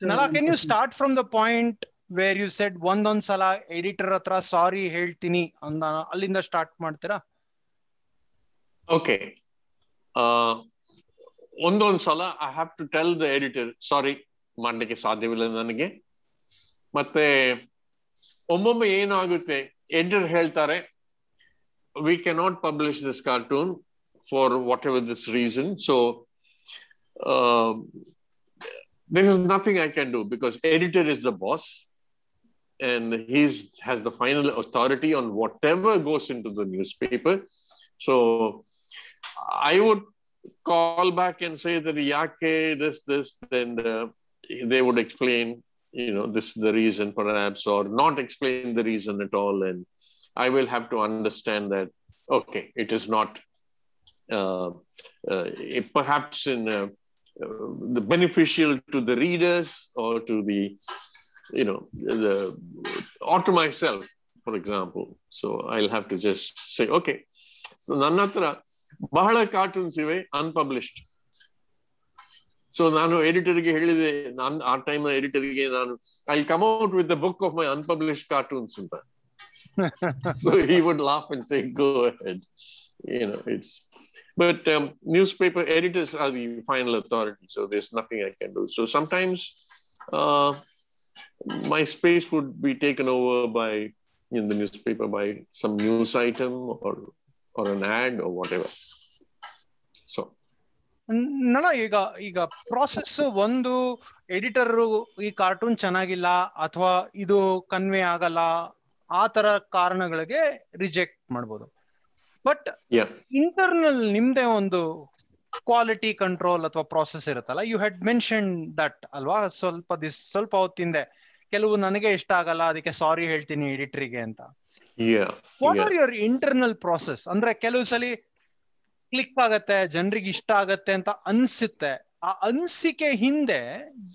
Okay. Can you start from the point where you point where you said ಒಂದೊಂದ್ ಸಲ editor ಹತ್ರ ಸಾರಿ ಹೇಳ್ತೀನಿ ಅಂದ ಅಲ್ಲಿಂದ ಸ್ಟಾರ್ಟ್ ಮಾಡ್ತೀರಾ ಓಕೆ ಒಂದೊಂದ್ ಸಲ I have to tell the editor sorry ಮಾಡ್ಲಿಕ್ಕೆ ಸಾಧ್ಯವಿಲ್ಲ ನನಗೆ ಮತ್ತೆ ಒಮ್ಮೊಮ್ಮೆ ಏನಾಗುತ್ತೆ ಎಡಿಟರ್ ಹೇಳ್ತಾರೆ we cannot publish this cartoon for whatever this reason so there is nothing I can do because editor is the boss and he's has the final authority on whatever goes into the newspaper. So I would call back and say that yake this this then uh, they would explain you know this is the reason perhaps or not explain the reason at all and I will have to understand that okay it is not uh, uh, perhaps in the beneficial to the readers or to the you know the or to myself for example so i'll have to just say okay so ನನ್ನ ಹತ್ರ ಬಹಳ cartoons ಇವೆ ಅನ್ಪಬ್ಲಿಷ್ಡ್ so ನಾನು ಎಡಿಟರ್ಗೆ ಹೇಳಿದೆ ನಾನು ಆ time ಎಡಿಟರ್ಗೆ ನಾನು I come out with the book of my unpublished cartoons ಅಂತ so he would laugh and say, "Go ahead." You know, it's. But um, newspaper editors are the final authority, so there's nothing I can do. So sometimes uh, my space would be taken over by in the newspaper by some news item or or an ad or whatever. So Nala ಈಗ ಈಗ process ಒಂದು editor ಈ cartoon ಚೆನ್ನಾಗಿಲ್ಲ ಅಥವಾ ಇದು convey ಆಗಲ್ಲ ಆ ತರ ಕಾರಣಗಳಿಗೆ ರಿಜೆಕ್ಟ್ ಮಾಡ್ಬೋದು ಬಟ್ ಇಂಟರ್ನಲ್ ನಿಮ್ದೇ ಒಂದು ಕ್ವಾಲಿಟಿ ಕಂಟ್ರೋಲ್ ಅಥವಾ ಪ್ರಾಸೆಸ್ ಇರುತ್ತಲ್ಲ ಯು ಹ್ಯಾಡ್ ಮೆನ್ಷನ್ ದಟ್ ಅಲ್ವಾ? ಸ್ವಲ್ಪ ದಿಸ್ ಸ್ವಲ್ಪ ಹೊತ್ತಿಂದೆ. ಕೆಲವು ನನಗೆ ಇಷ್ಟ ಆಗಲ್ಲ ಅದಕ್ಕೆ ಸಾರಿ ಹೇಳ್ತೀನಿ ಎಡಿಟ್ರಿಗೆ ಅಂತ. Yeah, what are your internal process ಅಂದ್ರೆ ಕೆಲವು ಸಲಿ ಕ್ಲಿಕ್ ಆಗತ್ತೆ ಜನರಿಗೆ ಇಷ್ಟ ಆಗತ್ತೆ ಅಂತ ಅನ್ಸುತ್ತೆ. ಆ ಅನ್ಸಿಕೆ ಹಿಂದೆ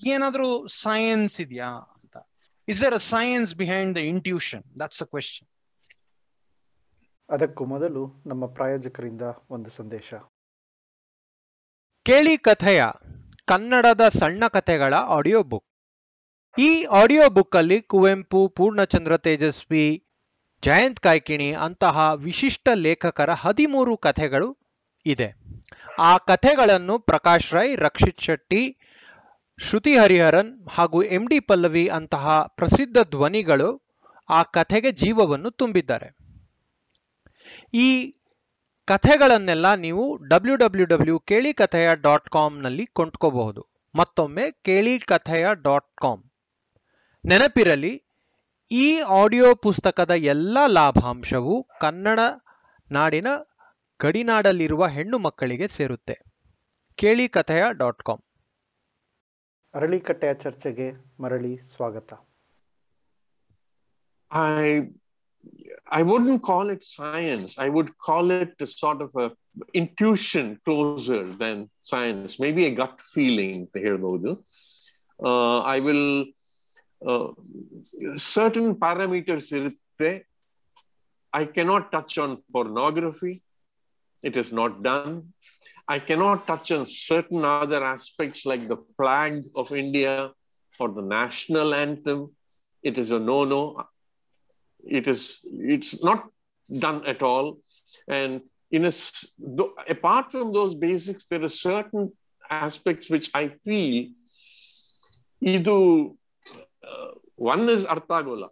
ಏನಾದ್ರೂ ಸೈನ್ಸ್ ಇದೆಯಾ ಅಂತ? Is uh a science behind the intuition that's a question ಅದಕ್ಕೂ ಮೊದಲು ನಮ್ಮ ಪ್ರಾಯೋಜಕರಿಂದ ಒಂದು ಸಂದೇಶ. ಕೇಳಿ ಕಥೆಯ ಕನ್ನಡದ ಸಣ್ಣ ಕಥೆಗಳ ಆಡಿಯೋ ಬುಕ್ ಈ ಆಡಿಯೋ ಬುಕ್ ಅಲ್ಲಿ ಕುವೆಂಪು, ಪೂರ್ಣಚಂದ್ರ ತೇಜಸ್ವಿ, ಜಯಂತ್ ಕಾಯ್ಕಿಣಿ ಅಂತಹ ವಿಶಿಷ್ಟ ಲೇಖಕರ ಹದಿಮೂರು ಕಥೆಗಳು ಇದೆ. ಆ ಕಥೆಗಳನ್ನು ಪ್ರಕಾಶ್ ರೈ, ರಕ್ಷಿತ್ ಶೆಟ್ಟಿ, ಶ್ರುತಿ ಹರಿಹರನ್ ಹಾಗೂ ಎಂ ಡಿ ಪಲ್ಲವಿ ಅಂತಹ ಪ್ರಸಿದ್ಧ ಧ್ವನಿಗಳು ಆ ಕಥೆಗೆ ಜೀವವನ್ನು ತುಂಬಿದ್ದಾರೆ. ಈ ಕಥೆಗಳನ್ನೆಲ್ಲ ನೀವು ಡಬ್ಲ್ಯೂ ಡಬ್ಲ್ಯೂ ಡಬ್ಲ್ಯೂ ಕೇಳಿ ಕಥೆಯ ಡಾಟ್ ಕಾಮ್ನಲ್ಲಿ ಕೊಂಡ್ಕೋಬಹುದು. ಮತ್ತೊಮ್ಮೆ ಕೇಳಿ ಕಥೆಯ ಡಾಟ್ ಕಾಮ್. ನೆನಪಿರಲಿ ಈ ಆಡಿಯೋ ಪುಸ್ತಕದ ಎಲ್ಲ ಲಾಭಾಂಶವು ಕನ್ನಡ ನಾಡಿನ ಗಡಿನಾಡಲ್ಲಿರುವ ಹೆಣ್ಣು ಮಕ್ಕಳಿಗೆ ಸೇರುತ್ತೆ. ಕೇಳಿ ಕಥೆಯ ಡಾಟ್ ಕಾಮ್. ಅರಳಿಕಟ್ಟೆಯ ಚರ್ಚೆಗೆ ಮರಳಿ ಸ್ವಾಗತ. I I wouldn't call it science. I would call it a sort of a intuition closer than science. Maybe a gut feeling to hear Uh, I will uh, certain parameters. I cannot touch on pornography. It is not done. I cannot touch on certain other aspects like the flag of India or the national anthem. It is a no-no it is it's not done at all. And in a though, apart from those basics there are certain aspects which i feel idu uh, one is artagola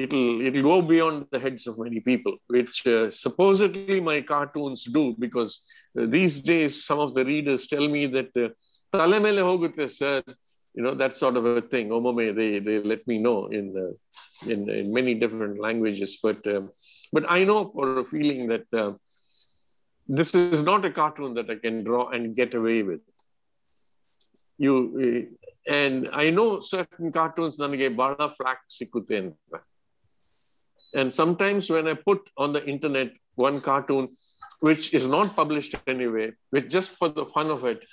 it'll it'll go beyond the heads of many people which uh, supposedly my cartoons do because uh, these days some of the readers tell me that uh, "Tale mele hogutte, sir you know that sort of a thing omome they they let me know in uh, in, in many different languages but um, but i know for a feeling that uh, this is not a cartoon that i can draw and get away with you uh, and i know certain cartoons ನನಗೆ ಬಹಳ ಫ್ಲಾಕ್ ಸಿಕ್ಕುತ್ತೆ ಅಂತ and sometimes when i put on the internet one cartoon which is not published anyway which just for the fun of it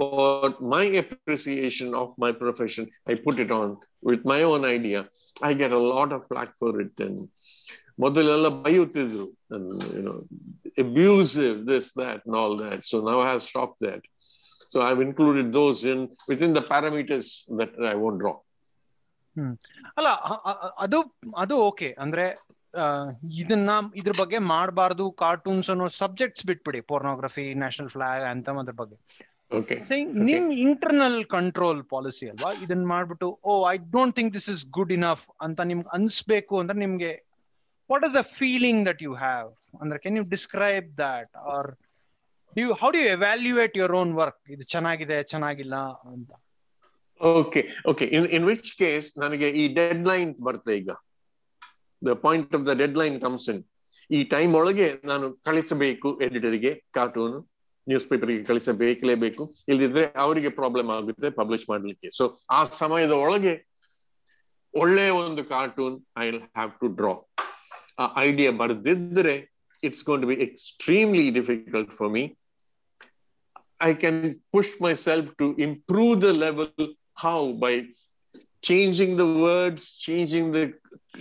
for my appreciation of my profession, I put it on with my own idea. I get a lot of flack for it. And ಮೊದಲೆಲ್ಲ ಬೈಯುತ್ತಿದ್ರು and you know abusive this that and all that so now i have stopped that so So I've included those in within the parameters that I won't draw. ಅಲ್ಲ ಅ- ಅ- ಅದು ಅದು okay ಅಂದ್ರೆ ಆ, ಇದನ್ನ ಇದ್ರ ಬಗ್ಗೆ ಮಾಡಬಾರ್ದು ಕಾರ್ಟೂನ್ಸ್ ಅನ್ನೋ ಸಬ್ಜೆಕ್ಟ್ಸ್ ಬಿಟ್ಬಿಡಿ ಪೋರ್ನೋಗ್ರಫಿ ನ್ಯಾಷನಲ್ ಫ್ಲಾಗ್ ಅಂತ ಅದ್ರ ಬಗ್ಗೆ Okay. Saying ನಿಮ್ ಇಂಟರ್ನಲ್ ಕಂಟ್ರೋಲ್ ಪಾಲಿಸಿ ಅಲ್ವಾ? ಇದನ್ನ ಮಾಡ್ಬಿಟ್ಟು ಓ I don't think this is good enough ಅಂತ ನಿಮ್ಗೆ ಅನ್ಸ್ಬೇಕು ಅಂದ್ರೆ ನಿಮ್ಗೆ what is the feeling that you have ಅಂದ್ರೆ can you describe that are you how do you evaluate your own work ಇದು ಚೆನ್ನಾಗಿದೆ ಚೆನ್ನಾಗಿಲ್ಲ ಅಂತ. Okay okay in in which case ನನಗೆ ಈ ಡೆಡ್ಲೈನ್ ಬರುತ್ತೆ ಈಗ. The point of the deadline comes in ಈ ಟೈಮ್ ಒಳಗೆ ನಾನು ಕಳಿಸಬೇಕು ಎಡಿಟರ್ಗೆ ಕಾರ್ಟೂನ್ ನ್ಯೂಸ್ ಪೇಪರ್ಗೆ ಕಳಿಸಬೇಕಲೇಬೇಕು ಇಲ್ದಿದ್ರೆ ಅವರಿಗೆ ಪ್ರಾಬ್ಲಮ್ ಆಗುತ್ತೆ ಪಬ್ಲಿಷ್ ಮಾಡ್ಲಿಕ್ಕೆ ಸೊ ಆ ಸಮಯದ ಒಳಗೆ ಒಳ್ಳೆ ಒಂದು cartoon I have to draw ಆ idea ಬರ್ದಿದ್ರೆ it's going to be extremely difficult for me I can push myself to improve the level. How? By changing the words, changing the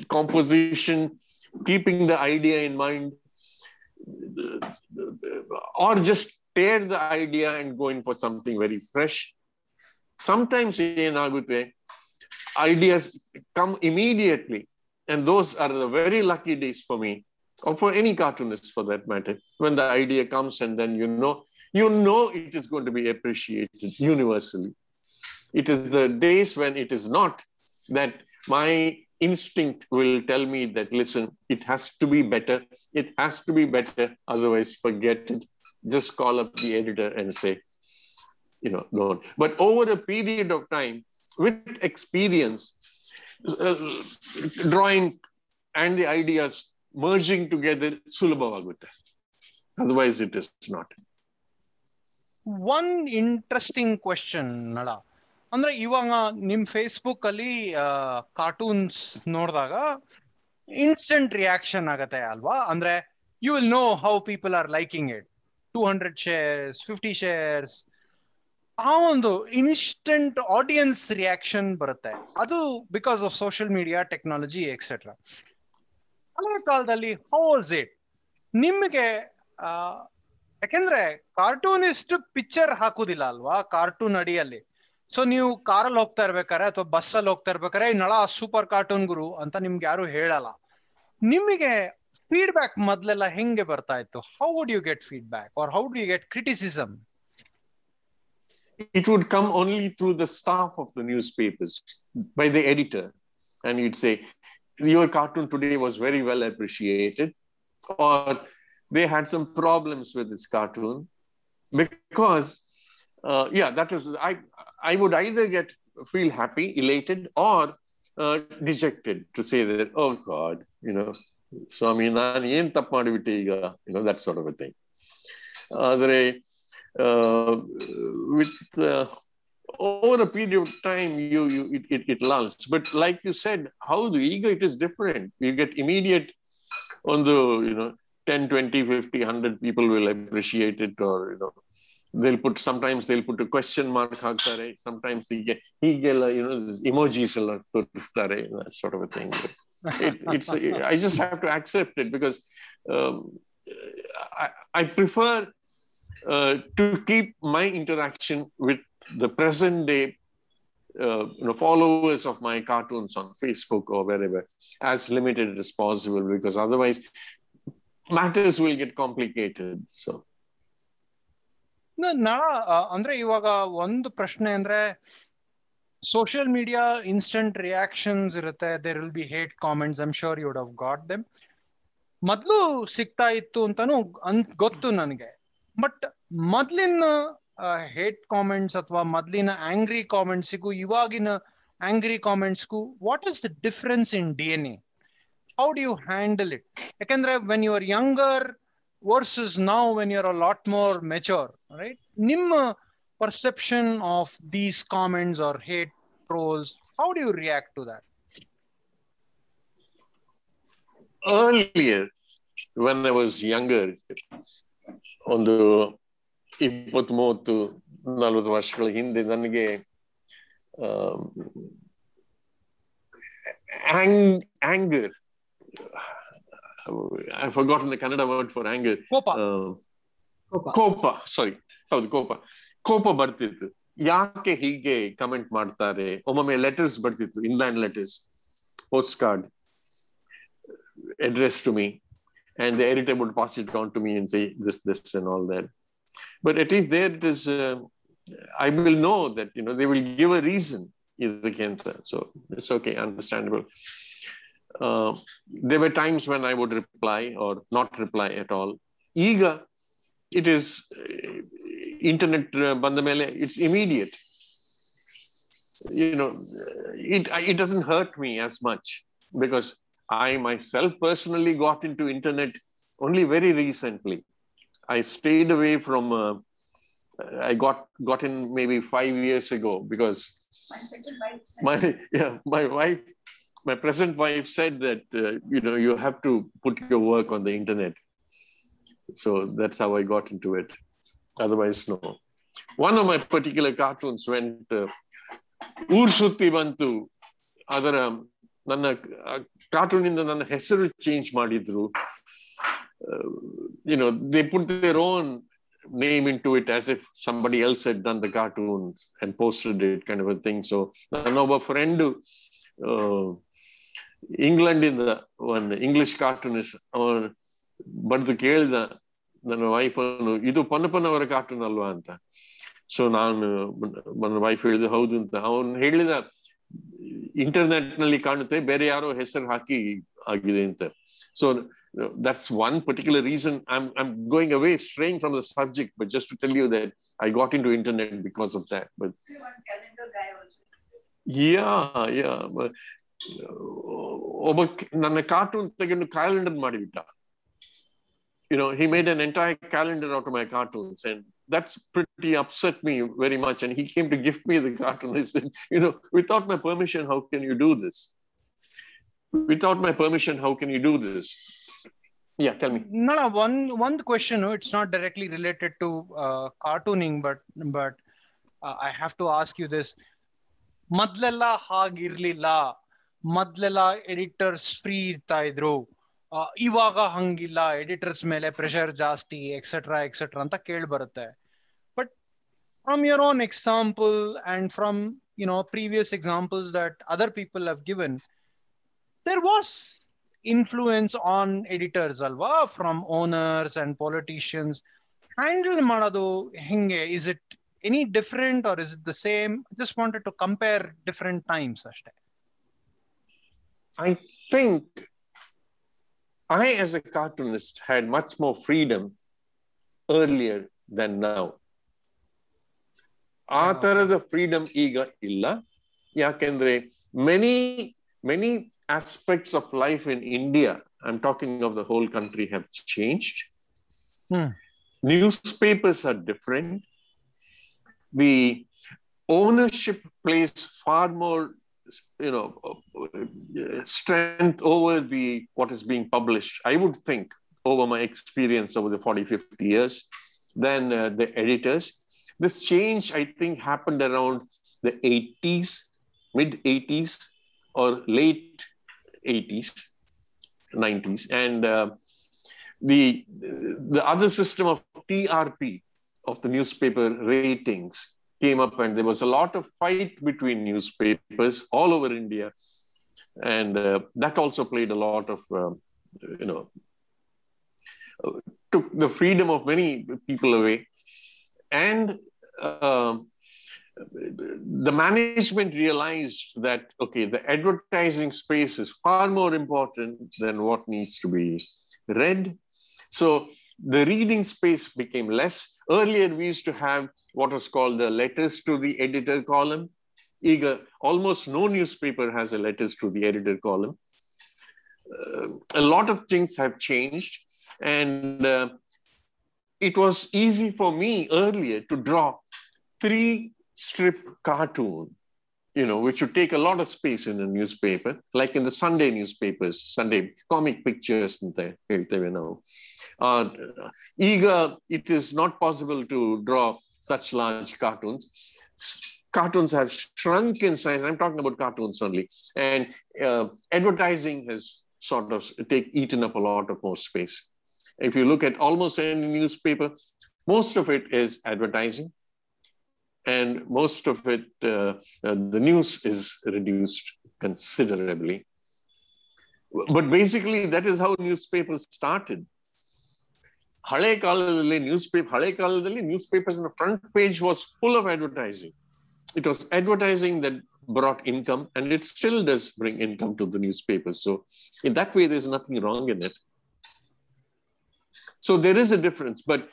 composition, keeping the idea in mind, or just tear the idea and go in for something very fresh. Sometimes in Agute, ideas come immediately, and those are the very lucky days for me, or for any cartoonist for that matter, when the idea comes and then you know you know it is going to be appreciated universally. It is the days when it is not that my instinct will tell me that, listen, it has to be better. It has to be better. Otherwise, forget it Just call up the editor and say, you know, don't. But over a period of time, with experience, uh, drawing and the ideas merging together, ಸುಲಭವಾಗುತ್ತೆ. Otherwise, it is not. One interesting question ನಳ ಅಂದ್ರೆ ಇವಾಗ ನಿಮ್ Facebook ಅಲ್ಲಿ cartoons ನೋಡಿದಾಗ instant reaction ಆಗತ್ತೆ ಅಲ್ವಾ ಅಂದ್ರೆ you will know how people are liking it two hundred shares fifty shares ಆ ಒಂದು ಇನ್ಸ್ಟೆಂಟ್ ಆಡಿಯನ್ಸ್ ರಿಯಾಕ್ಷನ್ ಬರುತ್ತೆ. ಅದು because of social media technology etcetera ಹಳೆ ಕಾಲದಲ್ಲಿ ಹೌಸ್ ಇಟ್ ನಿಮಗೆ ಯಾಕೆಂದ್ರೆ ಕಾರ್ಟೂನಿಸ್ಟ್ ಪಿಕ್ಚರ್ ಹಾಕುದಿಲ್ಲ ಅಲ್ವಾ? ಕಾರ್ಟೂನ್ ಅಡಿಯಲ್ಲಿ. ಸೊ ನೀವು ಕಾರಲ್ಲಿ ಹೋಗ್ತಾ ಇರ್ಬೇಕಾರೆ ಅಥವಾ ಬಸ್ ಅಲ್ಲಿ ಹೋಗ್ತಾ ಇರ್ಬೇಕಾರೆ "ಏ, ನಳ ಸೂಪರ್ ಕಾರ್ಟೂನ್ ಗುರು ಅಂತ ನಿಮ್ಗೆ ಯಾರು ಹೇಳಲ್ಲ. ನಿಮಗೆ ಫೀಡ್ಬ್ಯಾಕ್ ಮೊದ್ಲೆಲ್ಲ ಹೆಂಗೆ ಬರ್ತಾ ಇತ್ತು how would you get feedback or how do you get criticism it would come only through the staff of the newspapers by the editor and you'd say your cartoon today was very well appreciated or they had some problems with this cartoon because uh, yeah that was i i would either get feel happy elated or uh, dejected to say that oh god you know Swami ನಾನು ಏನ್ ತಪ್ಪು ಮಾಡಿಬಿಟ್ಟೆ ಈಗ that sort of a thing ಆದರೆ uh, uh, over a period of time you you it, it, it lulls but like you said how the it is different you get immediate on you know 10 20 50 100 people will appreciate it or you know they'll put sometimes they'll put a question mark ಹಾಕ್ತಾರೆ sometimes ಹೀಗೆ ಹೀಗೆಲ್ಲ you know this emojis ಎಲ್ಲ ತೋರಿಸ್ತಾರೆ that sort of a thing it, it's i just have to accept it because um, I, I prefer uh, to keep my interaction with the present day uh, you know, followers of my cartoons on Facebook or wherever as limited as possible because otherwise matters will get complicated. So ನಳ ಅಂದ್ರೆ ಇವಾಗ ಒಂದು ಪ್ರಶ್ನೆ ಅಂದ್ರೆ social media instant reactions ಇರುತ್ತೆ. There will be hate comments I'm sure you'd have got them ಮೊದ್ಲು ಸಿಗ್ತಾ ಇತ್ತು ಅಂತಾನು ಅನ್ ಗೊತ್ತು ನನಗೆ. ಬಟ್ ಮೊದ್ಲಿನ ಹೇಟ್ ಕಾಮೆಂಟ್ಸ್ ಅಥವಾ ಮೊದ್ಲಿನ ಆಂಗ್ರಿ ಕಾಮೆಂಟ್ಸಿಗೂ ಇವಾಗಿನ angry ಕಾಮೆಂಟ್ಸ್ಗೂ what is the difference in the and uh how do you handle it ಯಾಕಂದ್ರೆ when you are younger versus now when you're a lot more mature, right? Nimma perception of these comments or hate trolls, how do you react to that? earlier, when I was younger, ಒಂದು ಇಪ್ಪತ್ತ್ ಮೂವತ್ತು ನಲವತ್ತು ವರ್ಷಗಳ ಹಿಂದೆ ನನಗೆ anger I've forgotten the Kannada word for anger. Kopa. Uh, ಕೋಪ ಕೋಪ ಸಾರಿ ಹೌದು ಕೋಪ ಕೋಪ ಬರ್ತಿತ್ತು ಯಾಕೆ ಹೀಗೆ ಕಮೆಂಟ್ ಮಾಡ್ತಾರೆ ಒಮ್ಮೊಮ್ಮೆ ಲೆಟರ್ಸ್ ಬರ್ತಿತ್ತು inland letters post card addressed to me and the editor would pass it on to me and say this this and all that but at least there it is uh, i will know that you know they will give a reason ಇದಕ್ಕೆಂತ so it's okay understandable uh, there were times when i would reply or not reply at all ಈಗ it is uh, internet uh, ಬಂದ ಮೇಲೆ it's immediate you know it it doesn't hurt me as much because I myself personally got into internet only very recently. I stayed away from. Uh, I got got in maybe five years ago because My second wife said, my yeah my wife, my present wife said that uh, you know you have to put your work on the internet. So that's how I got into it. Otherwise, no. One of my particular cartoons went. Uh, ಊರ್ ಸುತ್ತಿ ಬಂತು ಅದರ ನನ್ನ cartoon ಇಂದ ನನ್ನ ಹೆಸರು change ಮಾಡಿದ್ರು you know they put their own name into it as if somebody else had done the cartoons and posted it kind of a thing so ನನ್ನೊಬ್ಬ friend England ಇಂದ ಒಂದು ಇಂಗ್ಲಿಷ್ ಕಾರ್ಟೂನಿಸ್ಟ್ ಅವನು ಬಡ್ದು ಕೇಳಿದ ನನ್ನ ವೈಫ್ ಇದು ಪೊನ್ನಪ್ಪನ ಅವರ cartoon ಅಲ್ವಾ ಅಂತ. ಸೊ ನಾನು ನನ್ನ ವೈಫ್ ಹೇಳಿದ್ರು ಹೌದು ಅಂತ. ಅವನ್ ಹೇಳಿದ ಇಂಟರ್ನೆಟ್ನಲ್ಲಿ ಕಾಣುತ್ತೆ, ಬೇರೆ ಯಾರೋ ಹೆಸರು ಹಾಕಿ ಆಗಿದೆ ಅಂತ. So that's one particular reason I am going away from the subject but just tell you that I got in to internet because of that but ಒಬ್ಬ ನನ್ನ ಕಾರ್ಟೂನ್ ತೆಗೆದು ಕ್ಯಾಲೆಂಡರ್ ಮಾಡಿಬಿಟ್ಟ. you know he made an entire calendar out of my cartoons and that's pretty upset me very much and he came to gift me the cartoon i said you know without my permission how can you do this without my permission how can you do this yeah tell me No, no, one one question. It's not directly related to uh, cartooning, but but uh, I have to ask you this. ಮೊದ್ಲೆಲ್ಲ ಹಾಗಿರ್ಲಿಲ್ಲ ಮೊದ್ಲೆಲ್ಲ editors free ಇರ್ತಾ ಇದ್ರು ಆ, ಇವಾಗ ಹಂಗಿಲ್ಲ editors ಮೇಲೆ pressure ಜಾಸ್ತಿ etcetera etcetera ಅಂತ ಕೇಳಿ ಬರುತ್ತೆ but from your own example and from you know previous examples that other people have given there was influence on editors alva from owners and politicians handle ಮಾಡೋದು ಹೆಂಗೆ is it any different or is it the same just wanted to compare different times ಅಷ್ಟೇ i think i as a cartoonist had much more freedom earlier than now ಆ Yeah, okay. ತರದ freedom ಈಗ ಇಲ್ಲ ಯಾಕೆಂದ್ರೆ many many aspects of life in India, I'm talking of the whole country, have changed. Hmm. Newspapers are different. The ownership plays far more, you know, strength over the what is being published. I would think over my experience over the 40, 50 years than uh, the editors. This change, I think, happened around the 80s, mid 80s, or late 80s, 90s, and uh, the the other system of TRP of the newspaper ratings came up, and there was a lot of fight between newspapers all over India, and uh, that also played a lot of um, you know took the freedom of many people away, and. um the management realized that okay the advertising space is far more important than what needs to be read so the reading space became less. Earlier we used to have what was called the letters to the editor column. Eager almost no newspaper has a letters to the editor column. Uh, a lot of things have changed and uh, it was easy for me earlier to draw three strip cartoon, you know, which would take a lot of space in a newspaper, like in the Sunday newspapers, Sunday comic pictures, and they, you know. Uh, eager, it is not possible to draw such large cartoons. Cartoons have shrunk in size. I'm talking about cartoons only, and uh, advertising has sort of take eaten up a lot of more space. If you look at almost any newspaper, most of it is advertising and most of it, uh, uh, the news is reduced considerably. But basically, that is how newspapers started. ಹಳೆ ಕಾಲದಲ್ಲಿ news paper ಹಳೆ ಕಾಲದಲ್ಲಿ news papers front page was full of advertising it was advertising that brought income and it still does bring income to the newspapers so in that way there's nothing wrong in it so there is a difference but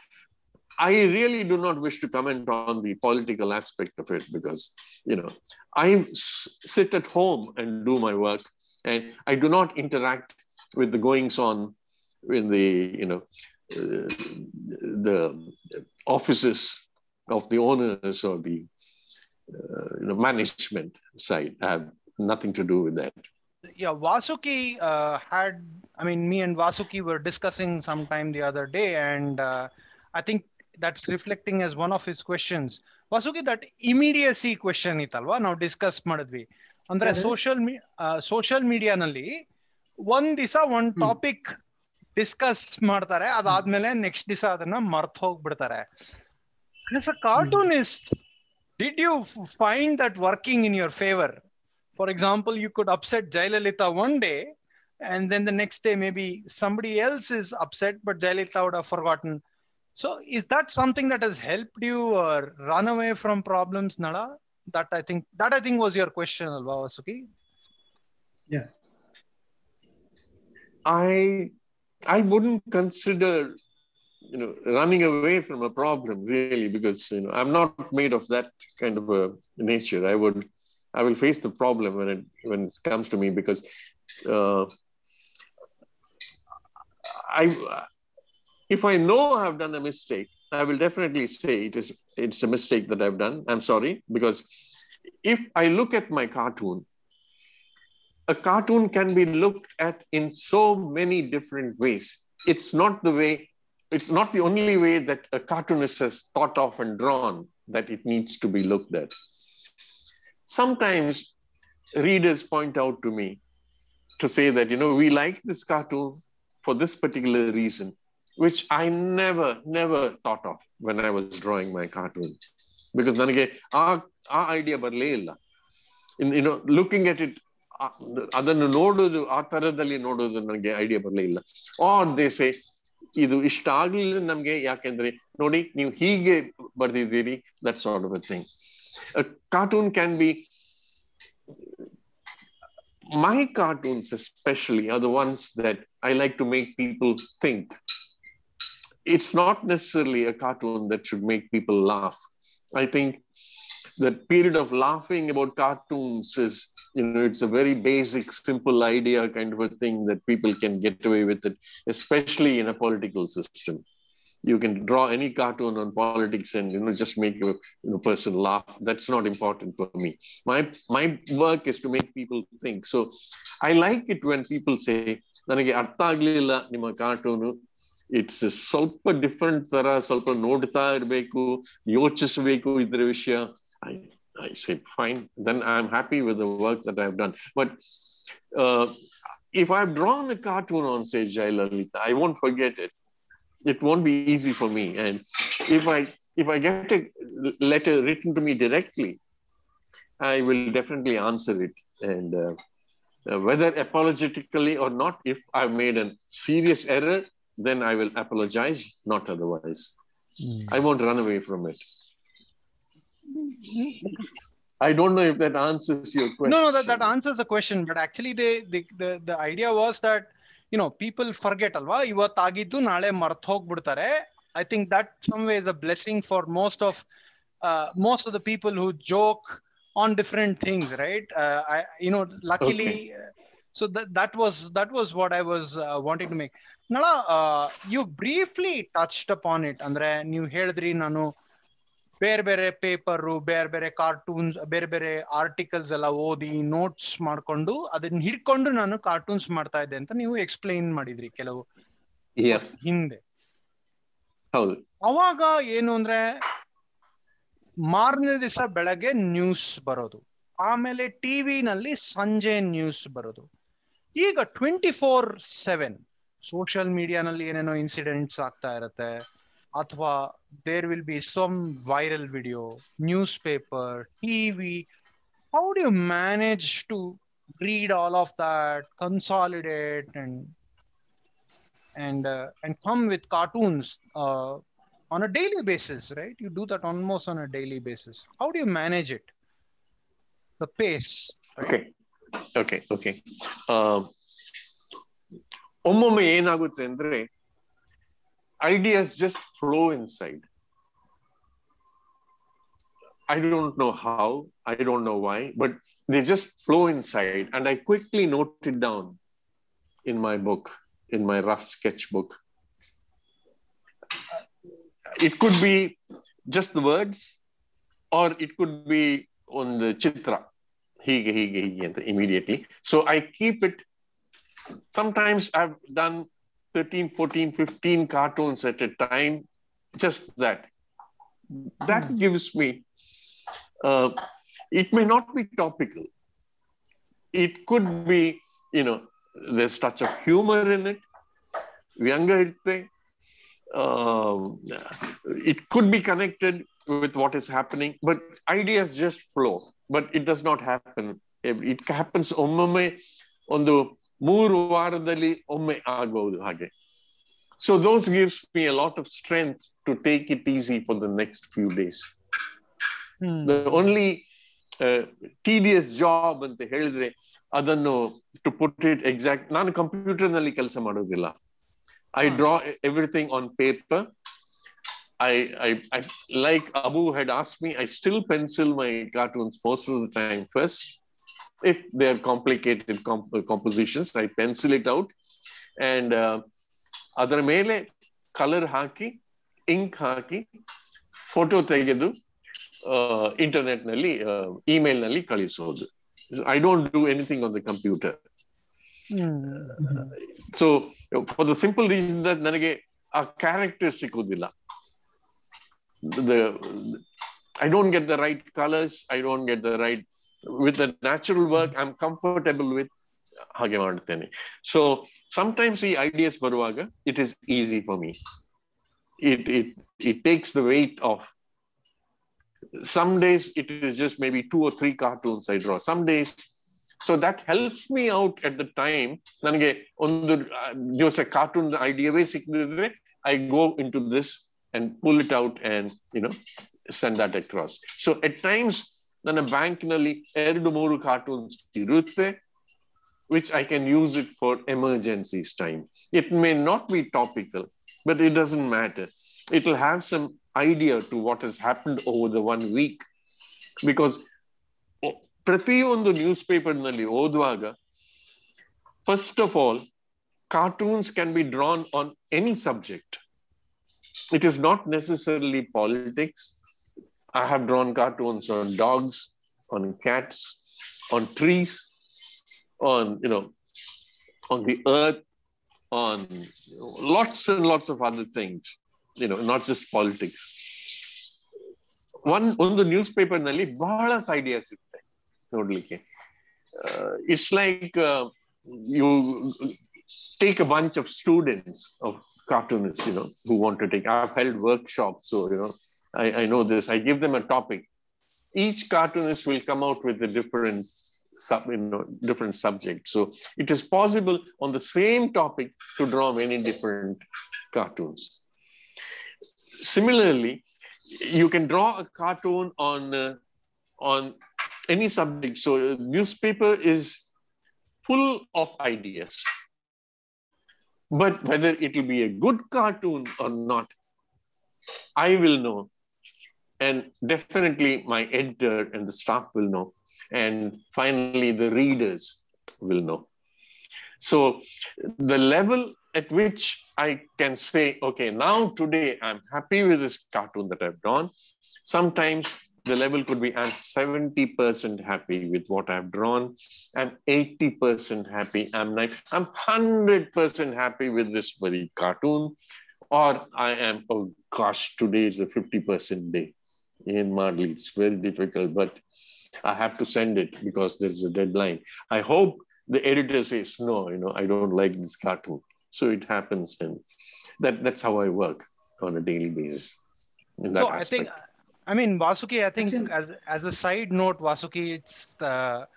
i really do not wish to comment on the political aspect of it because you know I sit at home and do my work and i do not interact with the goings on in the you know uh, the offices of the owners or the uh, you know, management side. I have nothing to do with that. yeah vasuki uh, had i mean me and vasuki were discussing sometime the other day and uh, i think that's reflecting as one of his questions vasuki that immediacy question ಇತ್ತಲ್ವಾ ನಾವು discuss ಮಾಡಿದ್ವಿ ಅಂದ್ರೆ ಅದೇ. Social social ಮೀಡಿಯಾನಲ್ಲಿ ಒಂದ್ ದಿವಸ ಒಂದ್ ಹ್ಮ್. Topic discuss ಮಾಡ್ತಾರೆ ಅದಾದ್ಮೇಲೆ next ದಿವಸ ಅದನ್ನ ಮರ್ತ್ ಹೋಗ್ಬಿಡ್ತಾರೆ as a cartoonist did you f- find that working in your favor for example you could upset jayalalitha one day and then the next day maybe somebody else is upset but jayalalitha would have forgotten so is that something that has helped you uh, run away from problems nala that i think that i think was your question alva vasuki Yeah. I I wouldn't consider you know running away from a problem really because you know I'm not made of that kind of a nature. I would I will face the problem when it when it comes to me because uh, I if I know I've done a mistake, I will definitely say it is it's a mistake that I've done. I'm sorry because if I look at my cartoon a cartoon can be looked at in so many different ways. It's not the way, it's not the only way that a cartoonist has thought of and drawn that it needs to be looked at. Sometimes readers point out to me to say that, you know, we like this cartoon for this particular reason, which I never, never thought of when I was drawing my cartoon. Because ನನಗೆ ಆ ಆ idea ಬರಲೇ ಇಲ್ಲ ಇನ್ you know looking at it ಆ- ಅದನ್ನು ನೋಡೋದು ಆ ತರದಲ್ಲಿ ನೋಡೋದು ನನಗೆ ಐಡಿಯಾ ಬರಲೇ ಇಲ್ಲ ಆರ್ ದೇಸೆ ಇದು ಇಷ್ಟ ಆಗ್ಲಿಲ್ಲ ನಮ್ಗೆ ಯಾಕೆಂದ್ರೆ ನೋಡಿ ನೀವು ಹೀಗೆ ಬರ್ದಿದ್ದೀರಿ that sort of a thing cartoon can be my cartoons especially are the ones that i like to make people think it's not necessarily a cartoon that should make people laugh i think the period of laughing about cartoons is you know it's a very basic simple idea kind of a thing that people can get away with it especially in a political system you can draw any cartoon on politics and you know just make a you know, person laugh that's not important for me my my work is to make people think so i like it when people say ನನಗೆ ಅರ್ಥ ಆಗ್ಲಿಲ್ಲ ನಿಮ್ಮ cartoon it's ಸ್ವಲ್ಪ different ತರ ಸ್ವಲ್ಪ ನೋಡ್ತಾ ಇರಬೇಕು ಯೋಚಿಸಬೇಕು ಇದ್ರ ವಿಷಯ I I say fine. Then I'm happy with the work that I have done. But uh, if I've drawn a cartoon on, say, Jayalalithaa, I won't forget it. It won't be easy for me. And if I if I get a letter written to me directly, I will definitely answer it. And uh, whether apologetically or not, if I've made a serious error, then I will apologize, not otherwise. I won't run away from it. I don't know if that answers your question. No, no, that, that answers the question. But actually, they, the, the the idea was that you know people forget ಅಲ್ವಾ ಇವತ್ತಾಗಿದ್ದು ನಾಳೆ ಮರ್ತ್ ಹೋಗ್ಬಿಡ್ತಾರೆ I think that some way is a blessing for most of uh, most of the people who joke on different things, right? Uh, I you know luckily. uh, So that that was that was what I was uh, wanting to make. Nala, you briefly touched upon it. ಅಂದ್ರೆ ನೀವು ಹೇಳಿದ್ರಿ ನಾನು ಬೇರೆ ಬೇರೆ paper ಬೇರೆ ಬೇರೆ cartoons ಬೇರೆ ಬೇರೆ ಆರ್ಟಿಕಲ್ಸ್ ಎಲ್ಲ ಓದಿ ನೋಟ್ಸ್ ಮಾಡ್ಕೊಂಡು ಅದನ್ನ ಹಿಡ್ಕೊಂಡು ನಾನು ಕಾರ್ಟೂನ್ಸ್ ಮಾಡ್ತಾ ಇದ್ದೆ ಅಂತ ನೀವು ಎಕ್ಸ್ಪ್ಲೈನ್ ಮಾಡಿದ್ರಿ ಕೆಲವು ಹಿಂದೆ. ಹೌದು. ಅವಾಗ ಏನು ಅಂದ್ರೆ ಮಾರನೇ ದಿವಸ ಬೆಳಗ್ಗೆ ನ್ಯೂಸ್ ಬರೋದು ಆಮೇಲೆ ಟಿವಿನಲ್ಲಿ ಸಂಜೆ ನ್ಯೂಸ್ ಬರೋದು. ಈಗ ಟ್ವೆಂಟಿ ಫೋರ್ ಸೆವೆನ್ ಸೋಷಿಯಲ್ ಮೀಡಿಯಾನಲ್ಲಿ ಏನೇನೋ ಇನ್ಸಿಡೆಂಟ್ಸ್ ಆಗ್ತಾ ಇರತ್ತೆ ಅಥವಾ there will be some viral video, newspaper, TV. How do you manage to read all of that, consolidate, and and uh, and come with cartoons uh, on a daily basis, right? You do that almost on a daily basis. How do you manage it? The pace. Right? Okay okay okay ಒಮ್ಮೊಮ್ಮೆ ಏನಾಗುತ್ತೆ ಅಂದ್ರೆ ideas just flow inside I don't know how, I don't know why, but they just flow inside. And I quickly note it down in my book, in my rough sketchbook. It could be just the words, or it could be on the chitra, hige, hige, hige, and immediately. So I keep it. sometimes I've done 13, 14, 15 cartoons at a time, just that. That hmm. gives me, uh, it may not be topical. It could be, you know, there's touch of humor in it. Uh, it could be connected with what is happening, but ideas just flow. But it does not happen. It happens on the um, um, ಮೂರು ವಾರದಲ್ಲಿ ಒಮ್ಮೆ ಆಗಬಹುದು ಹಾಗೆ. So those gives me a lot of strength to take it easy for the next few days. Only TDS job ಅಂತ ಹೇಳಿದ್ರೆ ಅದನ್ನು to put it exact ನಾನು ಕಂಪ್ಯೂಟರ್ನಲ್ಲಿ ಕೆಲಸ ಮಾಡೋದಿಲ್ಲ. I draw everything on paper I I I like Abu had as me I still pencil my cartoons most of the time first if they are complicated comp- compositions i pencil it out. And uh, ಅದರ ಮೇಲೆ colour ಹಾಕಿ ink ಹಾಕಿ photo ತೆಗೆದು ಇಂಟರ್ನೆಟ್ನಲ್ಲಿ ಇಮೇಲ್ನಲ್ಲಿ ಕಳಿಸೋದು. I don't do anything on the computer. So for the simple reason that ನನಗೆ ಆ character ಸಿಕ್ಕುದಿಲ್ಲ. I don't get the right colours I don't get the right with the natural work I am comfortable with ಹಾಗೆ ಮಾಡ್ತೇನೆ so sometimes ಈ ideas ಬರುವಾಗ it is easy for me it it it takes the weight of some days it is just maybe two or three cartoons I draw. Some days, so that helps me out at the time. ನನಗೆ ಒಂದು ದಿವಸ cartoon ಐಡಿಯಾವೇ ಸಿಕ್ಕಿದ್ರೆ I go in to this and pull it out and you know send that across so at times ನನ್ನ bank ನಲ್ಲಿ ಎರಡು ಮೂರು cartoons ಇರುತ್ತೆ which I can use it for emergencies time. It may not be topical, but it doesn't matter. It will have some idea to what has happened over the one week. Because o- ಪ್ರತಿಯೊಂದು news ಪೇಪರ್ನಲ್ಲಿ ಓದುವಾಗ first of all cartoons can be drawn on any subject it is not necessarily politics I have drawn cartoons on dogs on cats on trees on you know on the earth on lots and lots of other things you know not just politics one ಒಂದು news paper ನಲ್ಲಿ ಬಹಳ ideas ಇರುತ್ತೆ ನೋಡ್ಲಿಕ್ಕೆ it's like you take a bunch of students of cartoonists you know who want to take i've held workshops so you know I, I know this i give them a topic each cartoonist will come out with a different sub, you know, different subject. So it is possible on the same topic to draw many different cartoons. Similarly, you can draw a cartoon on uh, on any subject. So a newspaper is full of ideas. But whether it will be a good cartoon or not, I will know. And definitely my editor and the staff will know and finally the readers will know. So the level at which I can say, okay, now today I'm happy with this cartoon that I've drawn. Sometimes the level could be I'm 70% happy with what I've drawn. I'm 80% happy. I'm like, I'm 100% happy with this very cartoon. Or I am, oh gosh, today is a 50% day in Marley. It's very difficult, but I have to send it because there's a deadline. I hope the editor says, no, you know, I don't like this cartoon. So it happens. And that, that's how I work on a daily basis. in that so I think, I mean, Vasuki, I think as, as a side note, Vasuki, it's the,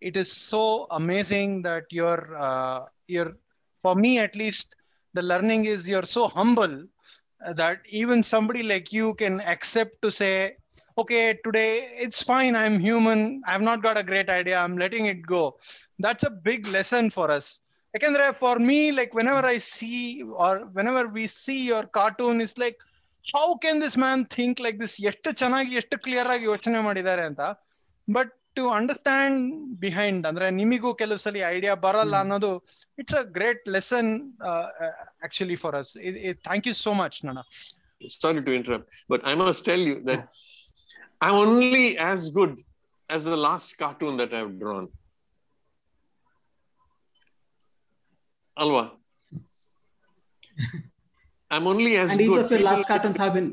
it is so amazing that you're, uh, you're, for me at least, the learning is you're so humble that even somebody like you can accept to say, okay, today it's fine. I'm human. I've not got a great idea. I'm letting it go. That's a big lesson for us. ಯಾಕಂದ್ರೆ for me, like whenever I see or whenever we see your cartoon, it's like, how can this man think like this ಎಷ್ಟು ಚೆನ್ನಾಗಿ ಎಷ್ಟು clear ಆಗಿ ಯೋಚನೆ ಮಾಡಿದ್ದಾರೆ ಅಂತ but to understand behind ಅಂದ್ರೆ ನಿಮಿಗೂ ಕೆಲವು ಸಲ ಐಡಿಯಾ ಬರಲ್ಲ ಅನ್ನೋದು it's a great lesson actually for us thank you so much ನನ sorry to interrupt, but I must tell you that I'm only as good as the last cartoon that I've drawn. Alva. I'm only as and each good. of your last People- cartoons have been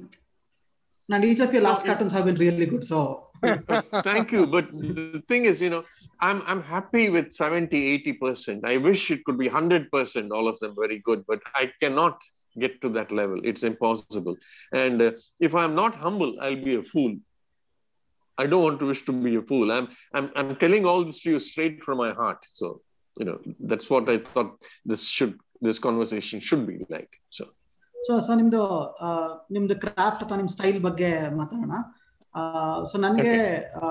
and each of your last No, it- cartoons have been really good so Thank you. But the thing is, you know, I'm I'm happy with 70, 80%. I wish it could be 100%, all of them very good, but I cannot get to that level. It's impossible. And uh, if I'm not humble, I'll be a fool. I don't want to wish to be a fool. I'm I'm I'm telling all this to you straight from my heart. So, you know, that's what I thought this should this conversation should be like. So so so ನಿಮ್ದು ಆ, ನಿಮ್ದು craft ಅಥವಾ ನಿಮ್ style ಬಗ್ಗೆ ಮಾತಾಡೋಣ so ನನಗೆ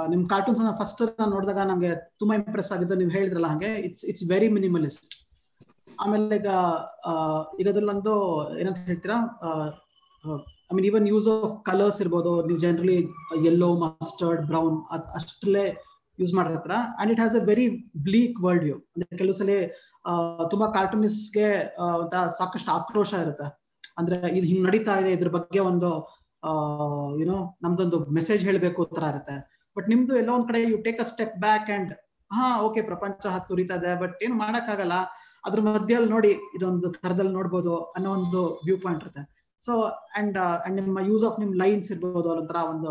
ನಿಮ್ cartoons first ನಾನು ನೋಡಿದಾಗ ನಂಗೆ ತುಂಬಾ ಇಂಪ್ರೆಸ್ ಆಗಿದ್ದು ನೀವು ಹೇಳಿದ್ರಲ್ಲ ಹಾಗೆ ಇಟ್ಸ್ ಇಟ್ಸ್ ವೆರಿ ಮಿನಿಮಲಿಸ್ಟ್ ಆಮೇಲೆ ಈಗ ಈಗ ಅದ್ರಲ್ಲೊಂದು ಏನಂತ ಹೇಳ್ತೀರಾ I mean even use of colours ಇರ್ಬೋದು ನೀವು ಜನರಲಿ ಯೆಲ್ಲೋ ಮಸ್ಟರ್ಡ್ ಬ್ರೌನ್ ಅಷ್ಟಲ್ಲೇ use ಮಾಡಿರತ್ರ and it has a very bleak world view ಅಂದ್ರೆ ಕೆಲವು ಸಲ ತುಂಬಾ ಕಾರ್ಟೂನಿಸ್ಟ್ಗೆ ಸಾಕಷ್ಟು ಆಕ್ರೋಶ ಇರುತ್ತೆ. ಅಂದ್ರೆ ಇದು ಹಿಂಗ್ ನಡೀತಾ ಇದೆ ಇದ್ರ ಬಗ್ಗೆ ಒಂದು ಯುನೋ ನಮ್ದೊಂದು ಮೆಸೇಜ್ ಹೇಳಬೇಕು ತರ ಇರುತ್ತೆ. ಬಟ್ ನಿಮ್ದು ಎಲ್ಲೋ ಒಂದ್ ಕಡೆ you take a step back and ಹಾ ಓಕೆ ಪ್ರಪಂಚ ಹತ್ತು ಇದೆ ಬಟ್ ಏನು ಮಾಡಕ್ಕಾಗಲ್ಲ. ಅದ್ರ ಮಧ್ಯದಲ್ಲಿ ನೋಡಿ, ಇದೊಂದು ತರದಲ್ಲಿ ನೋಡ್ಬೋದು ಅನ್ನೋ ಒಂದು ವ್ಯೂ ಪಾಯಿಂಟ್ ಇರುತ್ತೆ. ಸೊ ಅಂಡ್ ಅಂಡ್ ನಿಮ್ಮ ಯೂಸ್ ಆಫ್ ನಿಮ್ ಲೈನ್ಸ್ ಇರ್ಬೋದು ಒಂಥರ ಒಂದು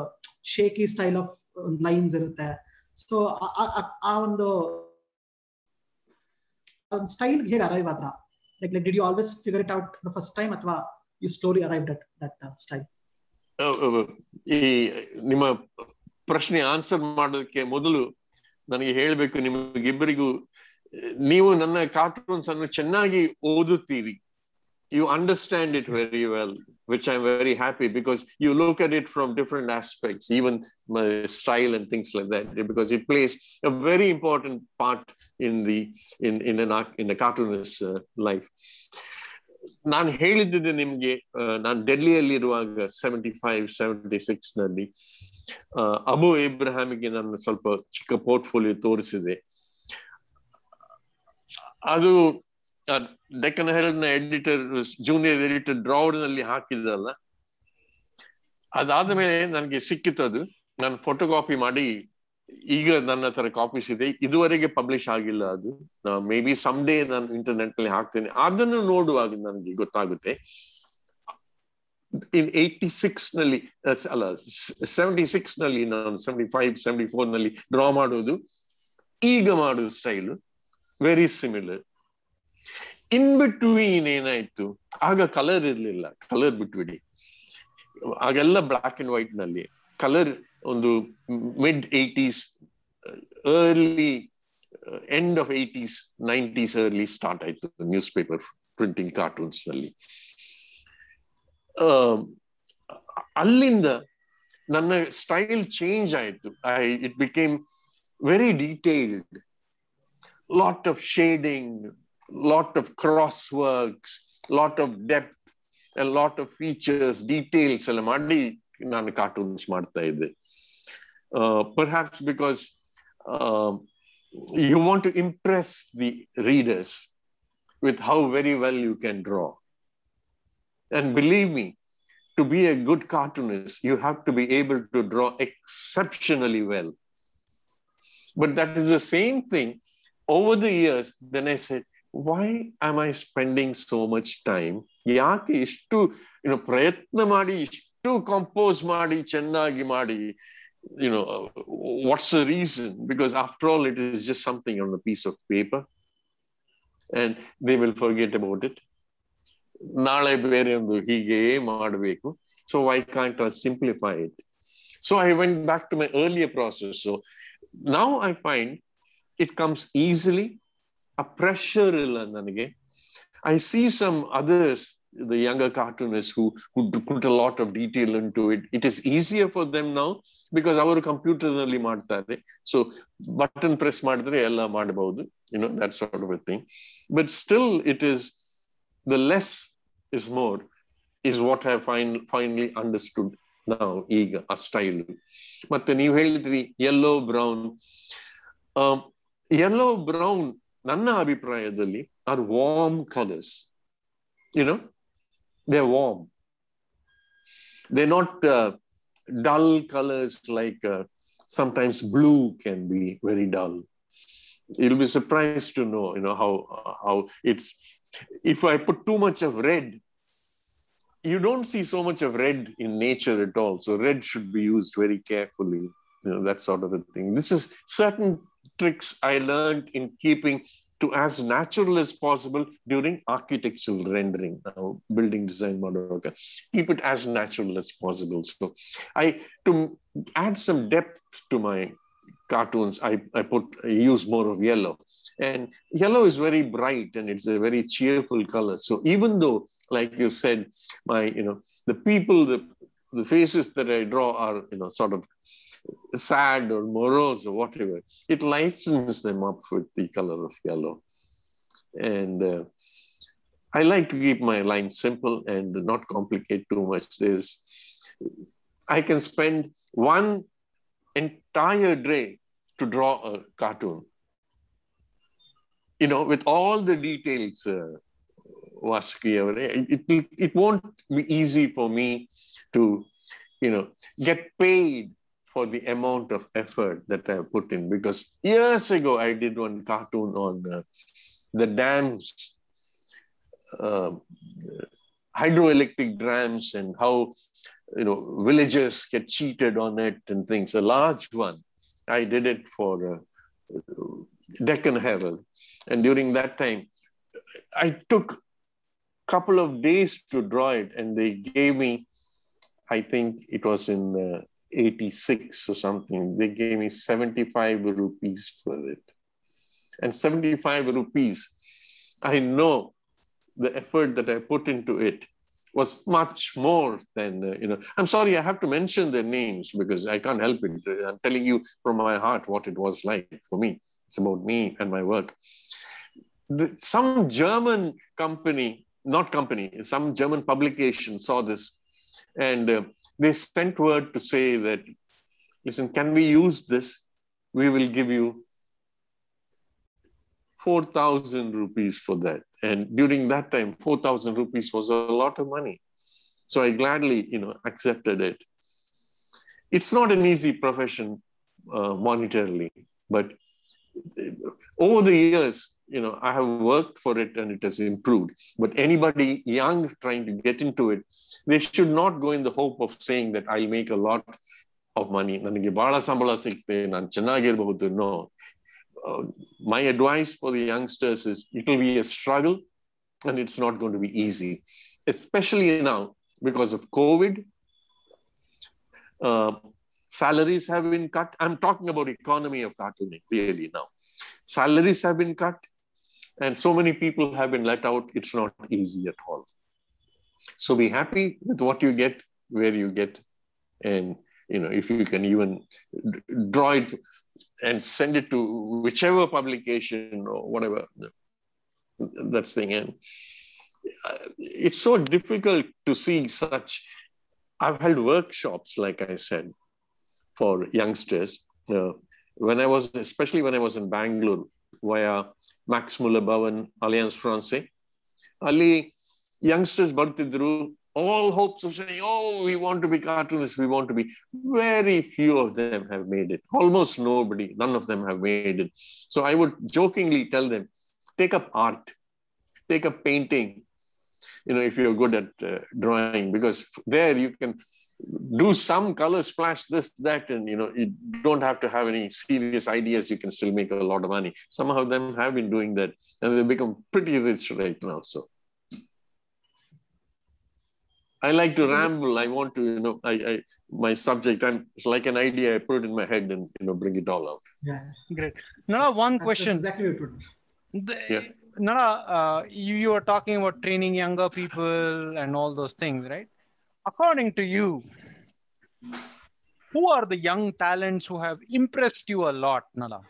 ಶೇಕಿ ಸ್ಟೈಲ್ ಆಫ್ ಲೈನ್ಸ್ ಇರುತ್ತೆ. ಸೊ ಆ ಒಂದು ಸ್ಟೈಲ್ ಹೇಗೆ ಅರೈವ್ ಆದ್ರ? Like like did you always figure it out the first time ಅಥವಾ you story arrived at that style ಈ ನಿಮ್ಮ ಪ್ರಶ್ನೆ ಆನ್ಸರ್ ಮಾಡೋದಕ್ಕೆ ಮೊದಲು ನನಗೆ ಹೇಳಬೇಕು ನಿಮಗಿಬ್ಬರಿಗೂ ನೀವು ನನ್ನ ಕಾರ್ಟೂನ್ಸ್ ಅನ್ನು ಚೆನ್ನಾಗಿ ಓದುತ್ತೀರಿ you understand it very well which I am very happy because you look at it from different aspects even style and things like that because it place a very important part in the in in in the ಕಾರ್ಟೂನಸ್ life ನಾನು ಹೇಳಿದ್ದೆ ನಿಮ್ಗೆ ನಾನು ಡೆಲ್ಲಿಯಲ್ಲಿ ಇರುವಾಗ seventy five seventy ಸಿಕ್ಸ್ನಲ್ಲಿ ಅಬು ಇಬ್ರಾಹಿಮ್ಗೆ ನನ್ನ ಸ್ವಲ್ಪ ಚಿಕ್ಕ ಪೋರ್ಟ್ಫೋಲಿಯೋ ತೋರಿಸಿದೆ. ಅದು ಡೆಕ್ಕನ್ ಹೆರಲ್ಡ್ನ ಎಡಿಟರ್ ಜೂನಿಯರ್ ಎಡಿಟರ್ ಡ್ರಾವರ್ನಲ್ಲಿ ಹಾಕಿದಲ್ಲ ಅದಾದ ಮೇಲೆ ನನಗೆ ಸಿಕ್ಕಿತ್ತು ಅದು. ನಾನು ಫೋಟೋಕಾಪಿ ಮಾಡಿ ಈಗ ನನ್ನ ಹತ್ರ ಕಾಪೀಸ್ ಇದೆ. ಇದುವರೆಗೆ ಪಬ್ಲಿಷ್ ಆಗಿಲ್ಲ ಅದು. ಮೇ ಬಿ ಸಮ್ ಡೇ ನಾನು ಇಂಟರ್ನೆಟ್ನಲ್ಲಿ ಹಾಕ್ತೇನೆ. ಅದನ್ನು ನೋಡುವಾಗ ನನಗೆ ಗೊತ್ತಾಗುತ್ತೆ. ಇನ್ ಏಯ್ಟಿ ಸಿಕ್ಸ್ನಲ್ಲಿ ಅಲ್ಲ ಸೆವೆಂಟಿ ಸಿಕ್ಸ್ನಲ್ಲಿ ನಾನು ಸೆವೆಂಟಿ ಫೈವ್ ಸೆವೆಂಟಿ ಫೋರ್ನಲ್ಲಿ ಡ್ರಾ ಮಾಡುವುದು ಈಗ ಮಾಡುವ style very similar in between ಏನಾಯ್ತು? ಆಗ ಕಲರ್ ಇರ್ಲಿಲ್ಲ. ಕಲರ್ ಬಿಟ್ಬಿಡಿ. ಆಗೆಲ್ಲ ಬ್ಲಾಕ್ ಅಂಡ್ ವೈಟ್ನಲ್ಲಿ. ಕಲರ್ ಒಂದು mid eighties early end of eighties nineties early start ಆಯ್ತು ನ್ಯೂಸ್ ಪೇಪರ್ ಪ್ರಿಂಟಿಂಗ್ ಕಾರ್ಟೂನ್ಸ್ ನಲ್ಲಿ ಆ, ಅಲ್ಲಿಂದ ನನ್ನ ಸ್ಟೈಲ್ ಚೇಂಜ್ ಆಯ್ತು I it became very detailed lot of shading lot of cross works lot of depth lot of features details ಎಲ್ಲ ಮಾಡಿ ನಾನು cartoons ಮಾಡ್ತಾ ಇದ್ದೆ perhaps because you want to impress the readers with how very well you can draw. And believe me, to be a good cartoonist, you have to be able to draw exceptionally well. But that is the same thing. Over the years, then I said, why am I spending so much time? ಯಾಕೆ ಇಷ್ಟು YONO ಪ್ರಯತ್ನ ಮಾಡಿ ಇಷ್ಟು compose ಮಾಡಿ ಚೆನ್ನಾಗಿ ಮಾಡಿ you know uh, what's the reason because after all it is just something on a piece of paper and they will forget about it ನಾಳೆ ಬೇರೆ ಒಂದು ಹೀಗೆ ಮಾಡಬೇಕು so I can't simplify it so I went back to my earlier process so now i find it comes easily a pressure ಇಲ್ಲ ನನಗೆ i see some others the younger cartoonists who who put a lot of detail into it it is easier for them now because ಅವರು computer ನಲ್ಲಿ ಮಾಡ್ತಾರೆ so button press ಮಾಡಿದ್ರೆ ಎಲ್ಲ ಮಾಡಬಹುದು you know that sort of a thing but still it is the less is more is what i find finally understood now ಈಗ ಆ style ಮತ್ತೆ ನೀವು ಹೇಳಿದ್ರಿ ಯೆಲ್ಲೋ ಬ್ರೌನ್ ಯೆಲ್ಲೋ ಬ್ರೌನ್ ನನ್ನ ಅಭಿಪ್ರಾಯದಲ್ಲಿ R warm colours they're warm. They're not uh, dull colors like uh, sometimes blue can be very dull. You'll be surprised to know, you know how how it's. If I put too much of red, you don't see so much of red in nature at all. So red should be used very carefully, you know that sort of a thing. This is certain tricks I learned in keeping to as natural as possible during architectural rendering, building design model. Keep it as natural as possible. So I to add some depth to my cartoons, I, I put I use more of yellow. And yellow is very bright and it's a very cheerful color. So even though, like you said, my you know the people, the the faces that I draw are you know sort of sad or morose or whatever, it lightens them up with the color of yellow. And uh, I like to keep my lines simple and not complicate too much. There's I can spend one entire day to draw a cartoon. You know, with all the details, uh, Vasuki, it, it, it won't be easy for me to, you know, get paid for the amount of effort that I put in. Because years ago, I did one cartoon on uh, the dams, uh, hydroelectric dams, and how you know villagers get cheated on it and things. A large one. I did it for uh, Deccan Herald, and during that time, I took couple of days to draw it, and they gave me, I think it was in uh, 86 or something, they gave me 75 rupees for it. And 75 rupees, I know the effort that I put into it was much more than, uh, you know, I'm sorry, I have to mention their names because I can't help it. I'm telling you from my heart what it was like for me. It's about me and my work. The, some German company not company, some German publication saw this and uh, they sent word to say that, listen, can we use this? We will give you 4,000 rupees for that. And during that time, 4,000 rupees was a lot of money. So I gladly, you know, accepted it. It's not an easy profession uh, monetarily, but over the years, you know, I have worked for it and it has improved. But anybody young trying to get into it, they should not go in the hope of saying that I'll make a lot of money. No. Uh, my advice for the youngsters is it will be a struggle and it's not going to be easy, especially now because of COVID. Uh, salaries have been cut. I'm talking about economy of cartooning really now. Salaries have been cut and so many people have been let out. It's not easy at all. So be happy with what you get where you get and you know if you can even draw it and send it to whichever publication or whatever that's the thing. And uh, it's so difficult to see such i've held workshops like i said for youngsters. Uh, when I was, especially when I was in Bangalore, via Max Muller Bhavan, Alliance Francaise, Ali youngsters bhakti through all hopes of saying, oh, we want to be cartoonists, we want to be. Very few of them have made it. Almost nobody, none of them have made it. So I would jokingly tell them, take up art, take up painting, you know, if you're good at uh, drawing, because there you can do some color splash, this, that, and, you know, you don't have to have any serious ideas. You can still make a lot of money. Some of them have been doing that, and they become pretty rich right now. So. I like to ramble. I want to, you know, I, I my subject. I'm it's like an idea. I put it in my head and you know bring it all out. Yeah. Great. Nala, one That's question. exactly what it would. The- Yeah. Nala, uh, you, you were talking about training younger people and all those things, right? According to you, who are the young talents who have impressed you a lot, Nala?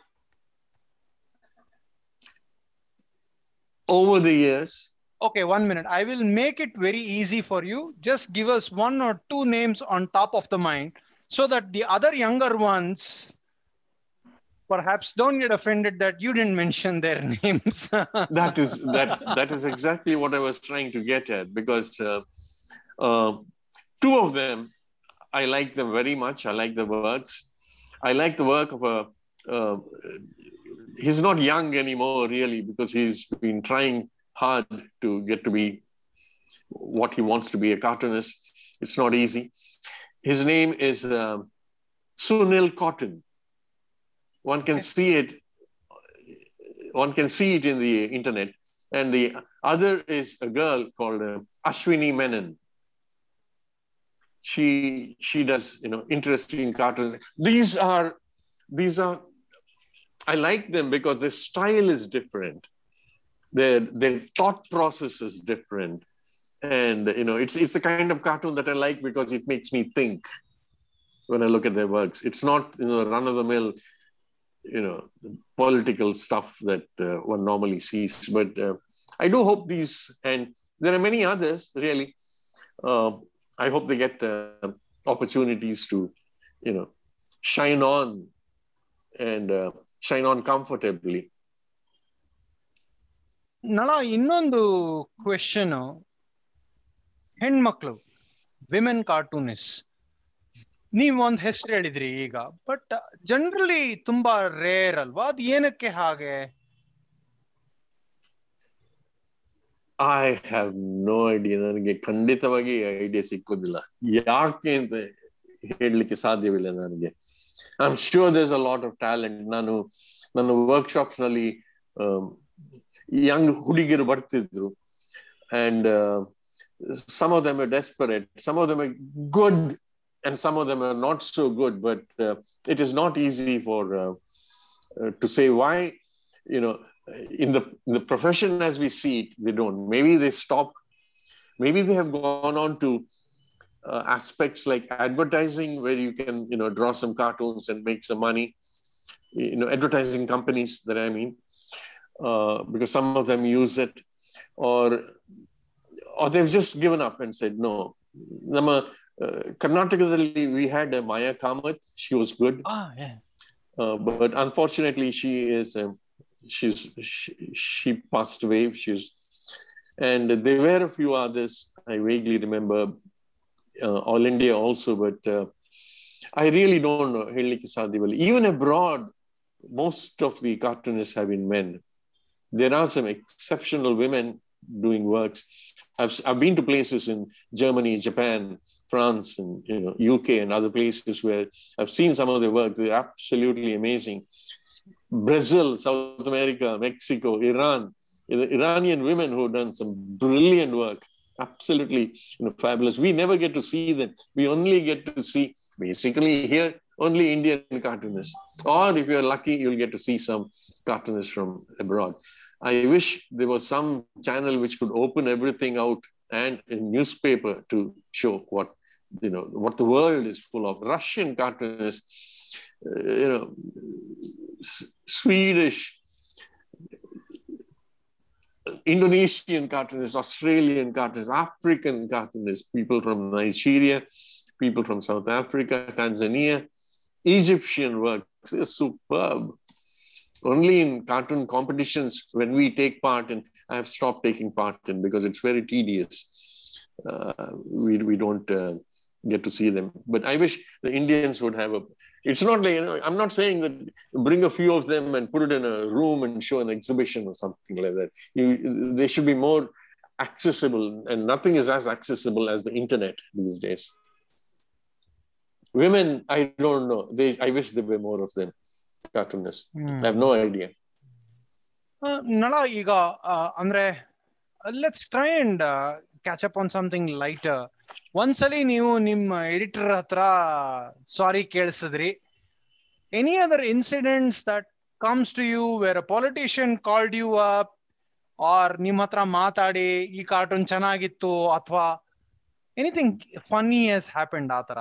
Over the years, Okay, one minute. I will make it very easy for you. Just give us one or two names on top of the mind so that the other younger ones perhaps don't get offended that you didn't mention their names. that is that that is exactly what I was trying to get at because uh, uh, two of them I like them very much. I like the works. I like the work of a. Uh, he's not young anymore, really, because he's been trying hard to get to be what he wants to be a cartoonist. It's not easy. His name is um Sunil Cotton. One can see it. One can see it in the internet. And the other is a girl called uh, Ashwini Menon. She she does you know interesting cartoons. These are these are I like them because their style is different. Their their thought process is different. And you know, it's it's a kind of cartoon that I like because it makes me think when I look at their works. It's not you know run of the mill, you know, political stuff that uh, one normally sees. But uh, I do hope these, and there are many others really. Uh, I hope they get uh, opportunities to, you know, shine on and uh, shine on comfortably. ನಳ ಇನ್ನೊಂದು question ಹೆಣ್ಮಕ್ಳು women cartoonist ನೀವ್ ಒಂದ್ ಹೆಸರು ಹೇಳಿದ್ರಿ ಈಗ but generally ತುಂಬಾ rare ಅಲ್ವಾ? ಅದ್ ಏನಕ್ಕೆ ಹಾಗೆ? ಐ ಹ್ಯಾವ್ ನೋ ಐಡಿಯಾ ನನಗೆ ಖಂಡಿತವಾಗಿ ಐಡಿಯಾ ಸಿಕ್ಕೋದಿಲ್ಲ. ಯಾಕೆ ಅಂತ ಹೇಳಲಿಕ್ಕೆ ಸಾಧ್ಯವಿಲ್ಲ ನನಗೆ. I am sure there's a lot of talent ನಾನು, ನನ್ನ ವರ್ಕ್ಶಾಪ್ಸ್ನಲ್ಲಿ ಯಂಗ್ ಹುಡುಗಿಯರು ಬರ್ತಿದ್ರು. And some of them are desperate some of them are good and some of them are not so good but uh, it is not easy for uh, uh, to say why you know in the in the profession as we see it they don't. Maybe they stop maybe they have gone on to uh, aspects like advertising where you can you know draw some cartoons and make some money you know advertising companies that i mean uh, because some of them use it or or they've just given up and said no uh, Karnataka, we had uh, Maya Kamath. She was good. Ah, yeah. Uh, but unfortunately, she is uh, she's she, she, passed away. She's and there were a few others I vaguely remember. Uh, All India also, but uh, I really don't know Helene Even abroad, most of the cartoonists have been men. There are some exceptional women doing works. I've, I've been to places in Germany, Japan, france and you know uk and other places where i've seen some of their work they're absolutely amazing Brazil, South America, Mexico, Iran, the Iranian women who have done some brilliant work, absolutely you know, fabulous. We never get to see them. We only get to see basically here only Indian cartoonists. Or if you're lucky, you'll get to see some cartoonists from abroad. I wish there was some channel which could open everything out and a newspaper to show what you know what the world is full of. Russian cartoonists, uh, you know, S- Swedish, Indonesian cartoonists, Australian cartoonists, African cartoonists, people from Nigeria, people from South Africa, Tanzania, Egyptian works. They're superb. Only in cartoon competitions, when we take part, and I have stopped taking part in because it's very tedious. Uh, we, we don't uh, get to see them. But I wish the Indians would have a. It's not like, you know, I'm not saying that bring a few of them and put it in a room and show an exhibition or something like that. You, they should be more accessible, and nothing is as accessible as the internet these days. Women, I don't know. They, I wish there were more of them, have no idea. Nala ಈಗ ಅಂದ್ರೆ let's try and catch up on something light ಒಂದ್ಸಲಿ ನೀವು ನಿಮ್ಮ editor ಹತ್ರ sorry ಕೇಳಿಸಿದ್ರಿ. Any other incidents that comes to you where a politician called you up or ನಿಮ್ಮ ಹತ್ರ ಮಾತಾಡಿ ಈ ಕಾರ್ಟೂನ್ ಚೆನ್ನಾಗಿತ್ತು ಅಥವಾ ಎನಿಥಿಂಗ್ ಫನ್ನಿ ಹ್ಯಾಸ್ ಹ್ಯಾಪೆಂಡ್ ಆ ತರ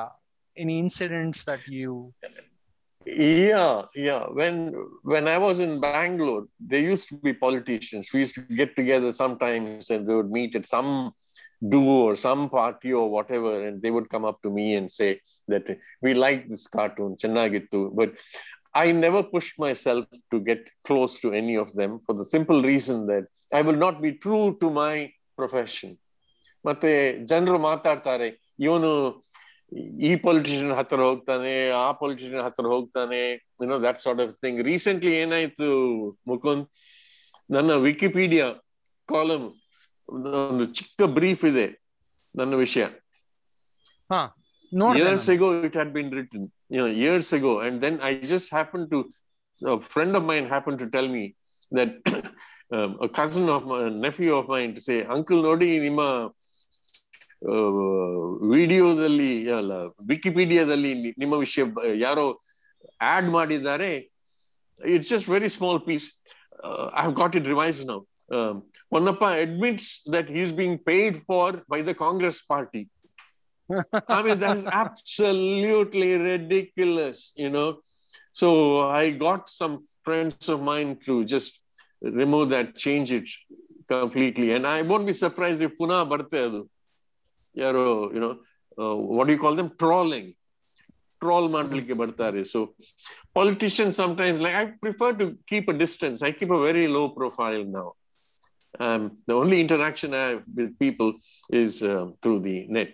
any incidents that you Yeah, yeah. When when I was in Bangalore, there used to be politicians. We used to get together sometimes, and they would meet at some do or some party or whatever, and they would come up to me and say that we like this cartoon, Chennagittu. But I never pushed myself to get close to any of them for the simple reason that I will not be true to my profession. ಮತ್ತೆ ಜನರು ಮಾತಾಡ್ತಾರೆ ಇವನು ಈ politician ಹತ್ರ ಹೋಗ್ತಾನೆ ಆ politician ಹತ್ರ ಹೋಗ್ತಾನೆ you know that sort of thing recently ಏನಾಯ್ತು ಮುಕುಂದ್ ನನ್ನ ವಿಕಿಪೀಡಿಯಾ ಕಾಲಮ್ ಒಂದು ಚಿಕ್ಕ ಬ್ರೀಫ್ ಇದೆ ನನ್ನ ವಿಷಯ ಹಾ ನೋಡ್ದೆ years ನಾನು. ago it had been written you know years ago and then i just happened to a friend of mine happened to tell me that um, a cousin of my nephew of mine to say uncle nodi ನಿಮ್ಮ ವಿಡಿಯೋದಲ್ಲಿ ಅಲ್ಲ ವಿಕಿಪೀಡಿಯಾದಲ್ಲಿ ನಿಮ್ಮ ವಿಷಯ ಯಾರೋ add ಮಾಡಿದ್ದಾರೆ it's just very small piece I have got it revise now Ponnappa that is being paid for by the congress party I mean, that's absolutely ridiculous, you know. So I got some friends of mine to just remove that, change it completely. And I won't be surprised if Puna Barte adu. Yaro, you know, uh, what do you call them? Trolling. Troll ಮಾಡ್ಲಿಕ್ಕೆ ಬರ್ತಾರೆ. So politicians sometimes like I prefer to keep a distance. I keep a very low profile now. Um, the only interaction I have with people is uh, through the net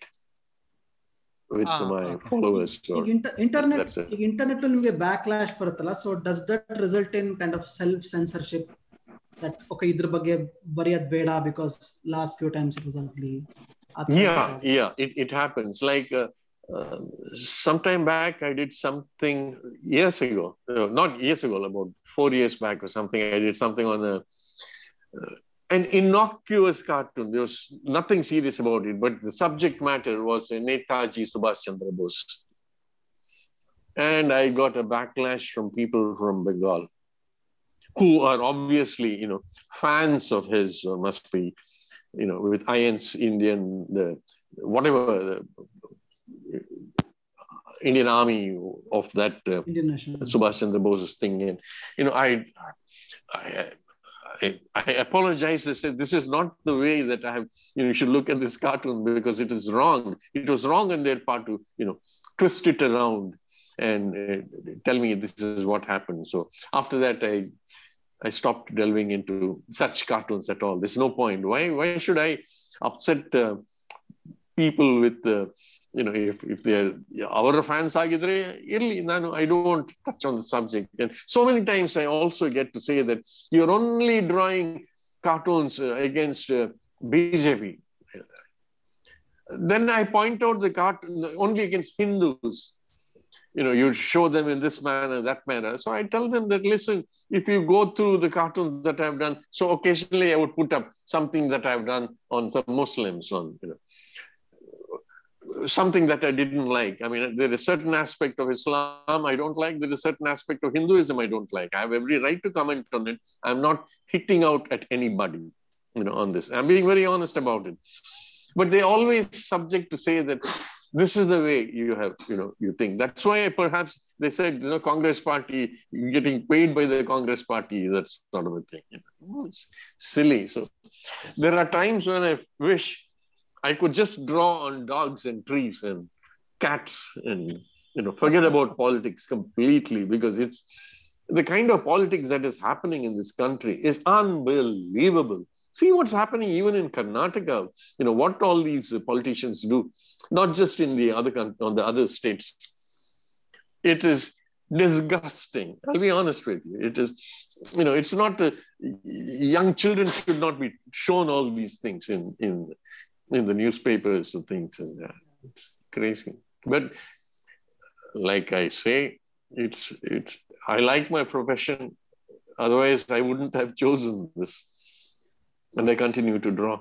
with Ah, my okay. followers. Or, ಈಗ internet that's it. ಈಗ internet ನಿಮಗೆ back lash ಬರುತ್ತಲ್ಲ so does that result in kind of self censorship that okay ಇದ್ರ ಬಗ್ಗೆ ಬರೆಯೋದ್ ಬೇಡ because last few times it was Absolutely. Yeah, yeah, it, it happens. Like uh, uh, sometime back, I did something years ago, not years ago, about four years back or something. I did something on a uh, an innocuous cartoon. There was nothing serious about it, but the subject matter was Netaji Subhash Chandra Bose. And I got a backlash from people from Bengal who are obviously, you know, fans of his or must be you know, with INS, Indian, the whatever the Indian Army of that uh, Subhash Chandra Bose's thing. And, you know, I, I, I, I apologize. I said, this is not the way that I have, you know, you should look at this cartoon because it is wrong. It was wrong on their part to, you know, twist it around and uh, tell me this is what happened. So after that, I I stopped delving into such cartoons at all. There's no point. Why, why should I upset uh, people with the, you know, if, if they're our fans ಆಗಿದ್ರೆ ಇರ್ಲಿ ನಾನು I don't touch on the subject. And so many times I also get to say that you're only drawing cartoons uh, against uh, BJP. Then I point out the cartoon only against Hindus. you know, you show them in this manner, that manner. So I tell them that listen, if you go through the cartoons that I've done, so occasionally I would put up something that I've done on some Muslims, on you know, something that I didn't like. I mean, there is a certain aspect of Islam I don't like. There is a certain aspect of Hinduism I don't like. I have every right to comment on it. I'm not hitting out at anybody, you know, on this. I'm being very honest about it. But they always subject to say that this is the way you have, you know, you think. That's why perhaps they said, you know, Congress party, getting paid by the Congress party that's sort of a thing. You know, oh, it's silly. So there are times when I wish I could just draw on dogs and trees and cats and you know forget about politics completely because it's the kind of politics that is happening in this country is unbelievable. See what's happening even in Karnataka. You know what all these politicians do, not just in the other on the other states. It is disgusting. I'll be honest with you. It is, you know, it's not. A, young children should not be shown all these things in in in the newspapers and things and uh, it's crazy but like i say it's it's i like my profession otherwise i wouldn't have chosen this and i continue to draw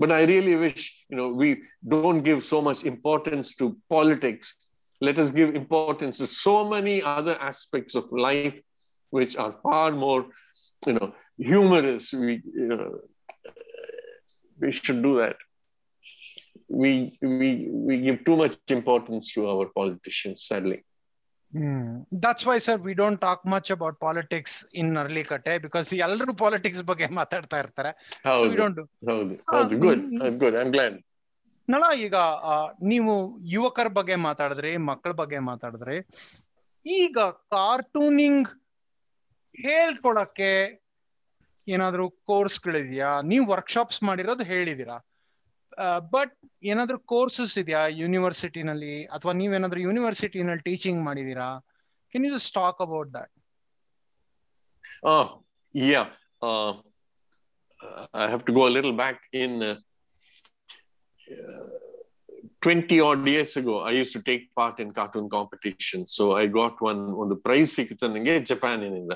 But I really wish, you know, we don't give so much importance to politics. Let us give importance to so many other aspects of life, which are far more, you know, humorous. We, you know, we should do that. We we we give too much importance to our politicians, sadly. Hmm. That's why sir we don't talk much about politics in Arlikatte because ಎಲ್ಲರೂ politics ಬಗ್ಗೆ ಮಾತಾಡ್ತಾ ಇರ್ತಾರೆ. ನಳ ಈಗ ನೀವು ಯುವಕರ ಬಗ್ಗೆ ಮಾತಾಡಿದ್ರಿ ಮಕ್ಕಳ ಬಗ್ಗೆ ಮಾತಾಡಿದ್ರಿ. ಈಗ ಕಾರ್ಟೂನಿಂಗ್ ಹೇಳ್ಕೊಳಕ್ಕೆ ಏನಾದ್ರು ಕೋರ್ಸ್ಗಳಿದೆಯಾ ನೀವು ವರ್ಕ್ಶಾಪ್ಸ್ ಮಾಡಿರೋದು ಹೇಳಿದೀರಾ? ಬಟ್ ಏನಾದ್ರು ಕೋರ್ಸಸ್ ಇದೆಯಾ ಯೂನಿವರ್ಸಿಟಿನಲ್ಲಿ ಅಥವಾ ನೀವೇನಾದ್ರೂ ಯೂನಿವರ್ಸಿಟಿನಲ್ಲಿ ಟೀಚಿಂಗ್ ಮಾಡಿದೀರಾ? Can you just talk about that Oh, yeah. Uh, I have to go a little back in uh, I 20 odd years ago. I used to take part in cartoon on the prize ಸಿಕ್ಕಿತು ನನಗೆ ಜಪಾನಿನಿಂದ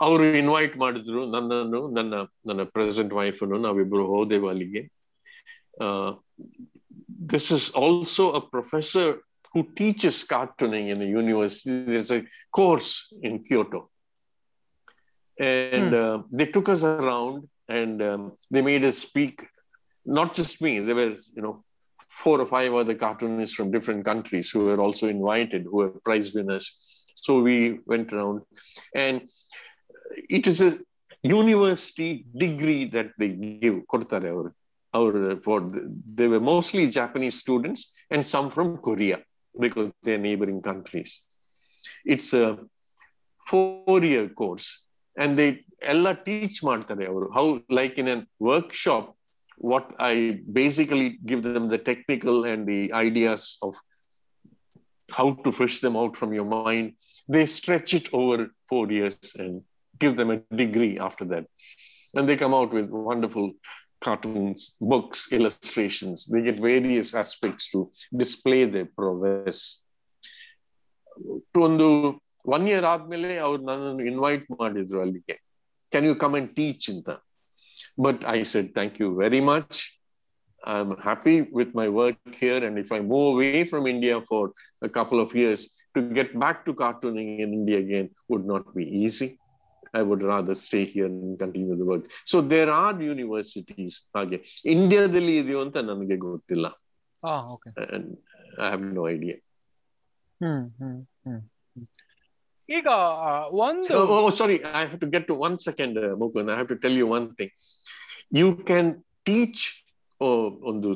ಅವರು invite ಮಾಡಿದ್ರು ನನ್ನನ್ನು ನನ್ನ ನನ್ನ present ವೈಫನ್ನು ನಾವಿಬ್ರು ಹೋದೆವು ಅಲ್ಲಿಗೆ. Uh, this is also a professor who teaches cartooning in a university. There's a course in Kyoto. And hmm. uh, they took us around and um, they made us speak, not just me, there were, you know, four or five other cartoonists from different countries who were also invited, who were prize winners. So we went around. And it is a university degree that they give, Our, for they were mostly Japanese students and some from Korea because they're neighboring countries. It's a four-year course, and they ಎಲ್ಲ teach ಮಾಡ್ತಾರೆ ಅವರು how like in a workshop what I basically give them the technical and the ideas of how to fish them out from your mind. They stretch it over four years and give them a degree after that. And they come out with wonderful cartoons, books, illustrations. They get various aspects to display their prowess. ಒಂದು one year ಆದ್ಮೇಲೆ ಅವ್ರು ನನ್ನನ್ನು invite ಮಾಡಿದ್ರು ಅಲ್ಲಿಗೆ can you come and teach ಅಂತ but I said thank you very much I am happy with my work here and if I move away from India for a couple of years to get back to cartooning in India again would not be easy I would rather stay here and continue the work. So there are universities ಹಾಗೆ ಇಂಡಿಯಾದಲ್ಲಿ ಇದೆಯೋ ಅಂತ ನನಗೆ ಗೊತ್ತಿಲ್ಲ ಹಾ okay and I have no idea. ಹ್ಮ್ ಹ್ಮ್ ಹ್ಮ್ ಹ್ಮ್. ಈಗ ಆ, ಒಂದು Oh, oh, sorry, I have to get to one second, uh, Mukund. I have to tell you one thing. You can teach oh, ಒಂದು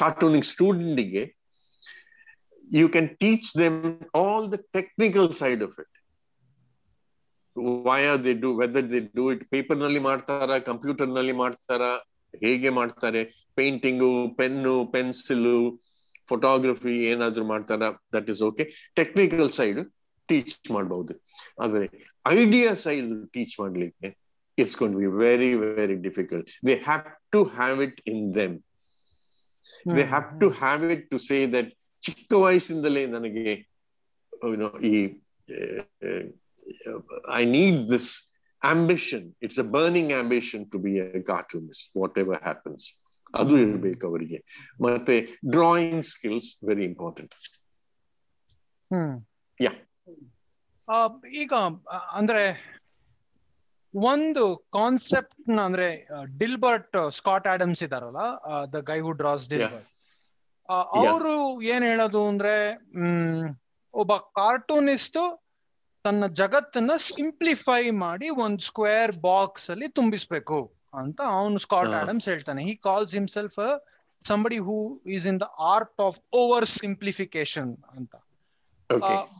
cartooning student ಗೆ you can teach them all the technical side of It. why are whether the whether it paper it ನಲ್ಲಿ ಮಾಡ್ತಾರ ಕಂಪ್ಯೂಟರ್ನಲ್ಲಿ ಮಾಡ್ತಾರ ಹೇಗೆ ಮಾಡ್ತಾರೆ painting pen pencil photography ಏನಾದ್ರೂ ಮಾಡ್ತಾರ that is okay technical side teach ಮಾಡಬಹುದು ಆದ್ರೆ ಐಡಿಯಾ ಸೈಡ್ ಟೀಚ್ ಮಾಡ್ಲಿಕ್ಕೆ it's gonna be very very difficult they have to have it in them they have to have it to say that ಚಿಕ್ಕ ವಯಸ್ಸಿಂದಲೇ ನನಗೆ ಈ I need this ambition. It's a burning ambition to be a cartoonist, whatever happens. ಅದು ಇರಬೇಕು ಅವರಿಗೆ ಮತ್ತೆ drawing skills very important Yeah. ಈಗ ಅಂದ್ರೆ ಒಂದು ಕಾನ್ಸೆಪ್ಟ್ ಅಂದ್ರೆ ಡಿಲ್ಬರ್ಟ್ ಸ್ಕಾಟ್ ಆಡಮ್ಸ್ ಇದಾರಲ್ಲ the guy who draws Dilbert ಅವರು ಏನ್ ಹೇಳೋದು ಅಂದ್ರೆ ಒಬ್ಬ ಕಾರ್ಟೂನಿಸ್ಟ್ ತನ್ನ ಜಗತ್ತನ್ನ ಸಿಂಪ್ಲಿಫೈ ಮಾಡಿ ಒಂದ್ ಸ್ಕ್ವೇರ್ ಬಾಕ್ಸ್ ಅಲ್ಲಿ ತುಂಬಿಸ್ಬೇಕು ಅಂತ ಅವನು ಸ್ಕಾಟ್. ಆಡಮ್ಸ್ ಹೇಳ್ತಾನೆ. He calls himself somebody who is in the art of over simplification ಅಂತ.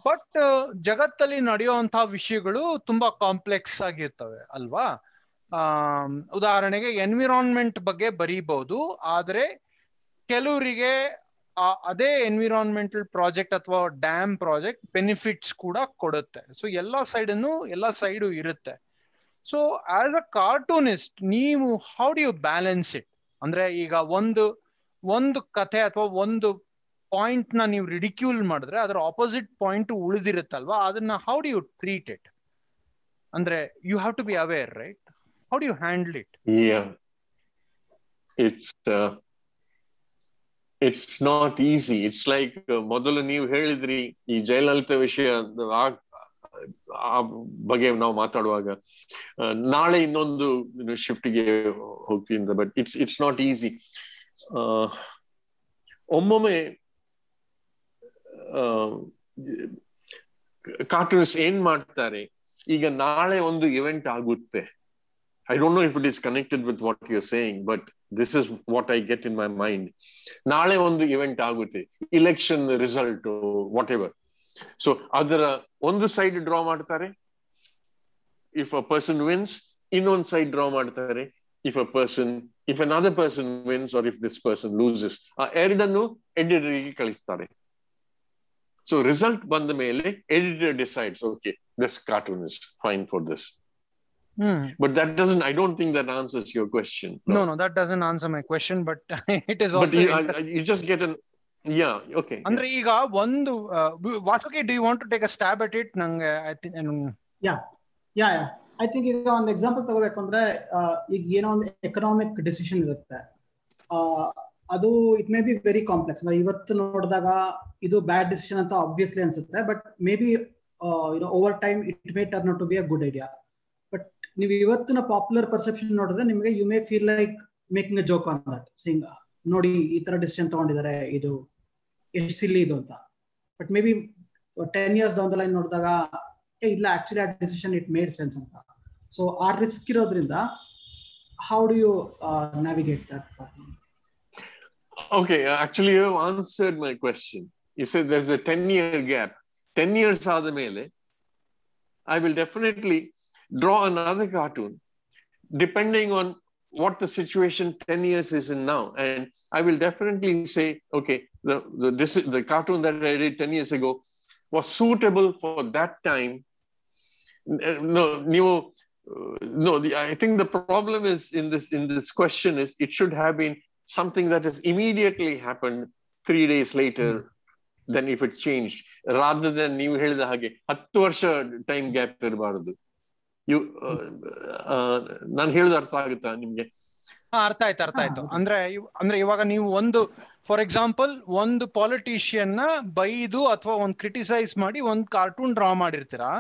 ಬಟ್ ಜಗತ್ತಲ್ಲಿ ನಡೆಯುವಂತಹ ವಿಷಯಗಳು ತುಂಬಾ ಕಾಂಪ್ಲೆಕ್ಸ್ ಆಗಿರ್ತವೆ ಅಲ್ವಾ? ಉದಾಹರಣೆಗೆ ಎನ್ವಿರಾನ್ಮೆಂಟ್ ಬಗ್ಗೆ ಬರೀಬಹುದು ಆದ್ರೆ ಕೆಲವರಿಗೆ ಅದೇ ಎನ್ವಿರಾನ್ಮೆಂಟಲ್ ಪ್ರಾಜೆಕ್ಟ್ ಅಥವಾ ಡ್ಯಾಮ್ ಪ್ರಾಜೆಕ್ಟ್ ಬೆನಿಫಿಟ್ಸ್ ಕೂಡ ಕೊಡುತ್ತೆ. ಸೊ ಎಲ್ಲಾ ಸೈಡನ್ನು ಎಲ್ಲಾ ಸೈಡು ಇರುತ್ತೆ. ಸೊ ಆಸ್ ಅ ಕಾರ್ಟೂನಿಸ್ಟ್ ನೀವು how do you balance it ಅಂದ್ರೆ ಈಗ ಒಂದು ಒಂದು ಕಥೆ ಅಥವಾ ಒಂದು ಪಾಯಿಂಟ್ನ ನೀವು ರಿಡಿಕ್ಯೂಲ್ ಮಾಡಿದ್ರೆ ಅದರ ಆಪೋಸಿಟ್ ಪಾಯಿಂಟ್ ಉಳಿದಿರುತ್ತಲ್ವಾ? ಅದನ್ನ how do you treat it ಅಂದ್ರೆ you have to be aware right how do you handle it Yeah. It's not easy it's like ಮೊದಲು ನೀವು ಹೇಳಿದ್ರಿ ಈ ಜಯಲಲಿತಾ ವಿಷಯ, ಆ ಬಗ್ಗೆ ನಾವು ಮಾತಾಡುವಾಗ ನಾಳೆ ಇನ್ನೊಂದು ಶಿಫ್ಟ್ಗೆ ಹೋಗ್ತೀನಿ but it's it's not easy ಒಮ್ಮೊಮ್ಮೆ ಕಾರ್ಟೂನ್ಸ್ ಏನ್ ಮಾಡ್ತಾರೆ? ಈಗ ನಾಳೆ ಒಂದು ಇವೆಂಟ್ ಆಗುತ್ತೆ. I don't know if it is connected with what you saying but this is what I get in my mind ನಾಳೆ ಒಂದು ಇವೆಂಟ್ ಆಗುತ್ತೆ election result whatever so ಅದರ ಒಂದು ಸೈಡ್ ಡ್ರಾ ಮಾಡ್ತಾರೆ. ಇಫ್ ಅ ಪರ್ಸನ್ ವಿನ್ಸ್ ಇನ್ನೊಂದು side draw ಮಾಡ್ತಾರೆ. If a person if another person wins or if this person loses ಆ ಎರಡನ್ನು ಎಡಿಟರ್ಗೆ ಕಳಿಸ್ತಾರೆ. ಸೊ ರಿಸಲ್ಟ್ ಬಂದ ಮೇಲೆ editor decides okay this cartoon fine for this hmm But that doesn't, I don't think that answers your question. no no that doesn't answer my question but it is But also you, inter- I- you just get an, yeah, okay. yeah. ಅಂದ್ರೆ ಈಗ ಒಂದು Vasuki do you want to take a stab at it ನಂಗೆ I think- um, yeah yeah I think ಈಗ ಒಂದು example ತಗೋಬೇಕು ಅಂದ್ರೆ ಆ, ಈಗ ಏನೋ ಒಂದು ಎಕನಾಮಿಕ್ ಡಿಸಿಷನ್ ಇರುತ್ತೆ ಆ, ಅದು it may be very complex ಅಂದ್ರೆ ಇವತ್ತು ನೋಡಿದಾಗ ಇದು ಬ್ಯಾಡ್ ಡಿಸಿಷನ್ ಅಂತ ಆಬ್ವಿಯಸ್ಲಿ ಅನ್ಸುತ್ತೆ but may B YONO over time it may turn to be a good idea but ನೀವು ಇವತ್ತಿನ ಪಾಪ್ಯುಲರ್ ಪರ್ಸೆಪ್ಷನ್ ನೋಡಿದ್ರೆ ನಿಮಗೆ you may feel like making a joke on that thing ನೋಡಿ ಈ ತರ ಡಿಸಿಷನ್ ತಗೊಂಡಿದ್ದಾರೆ ಇದು ಎಷ್ಟು ಸಿಲ್ಲಿ ಇದು ಅಂತ but may be ten years down the line ನೋಡಿದಾಗ ಏ ಇಲ್ಲ ಆಕ್ಚುಲಿ ಆ ಡಿಸಿಷನ್ ಇಟ್ ಮೇಡ್ ಸೆನ್ಸ್ ಅಂತ ಸೊ ಆ ರಿಸ್ಕ್ ಇರೋದ್ರಿಂದ how do you navigate that Okay, actually you have answered my question. You said there's a 10 year gap. 10 years ಮೇಲೆ I will definitely draw another cartoon depending on what the situation 10 years is in now. And I will definitely say, okay, the, the, this, the cartoon that I did 10 years ago was suitable for that time. Uh, No, new. Uh, no, the, I think the problem is in this in this question is it should have been something that has immediately happened three days later than if it changed rather than ನೀವು ಹೇಳಿದ ಹಾಗೆ ಹತ್ತು ವರ್ಷ time gap ಇರಬಾರದು you ನಾನು ಹೇಳಿದ ಅರ್ಥ ಆಗುತ್ತಾ ನಿಮ್ಗೆ? ಅರ್ಥ ಆಯ್ತು ಅರ್ಥ ಆಯ್ತು. ಅಂದ್ರೆ ಅಂದ್ರೆ ಇವಾಗ ನೀವು ಒಂದು ಫಾರ್ ಎಕ್ಸಾಂಪಲ್ ಒಂದು ಪಾಲಿಟಿಷಿಯನ್ನ ಬೈದು ಅಥವಾ ಒಂದು ಕ್ರಿಟಿಸೈಸ್ ಮಾಡಿ ಒಂದು ಕಾರ್ಟೂನ್ ಡ್ರಾ ಮಾಡಿರ್ತೀರಾ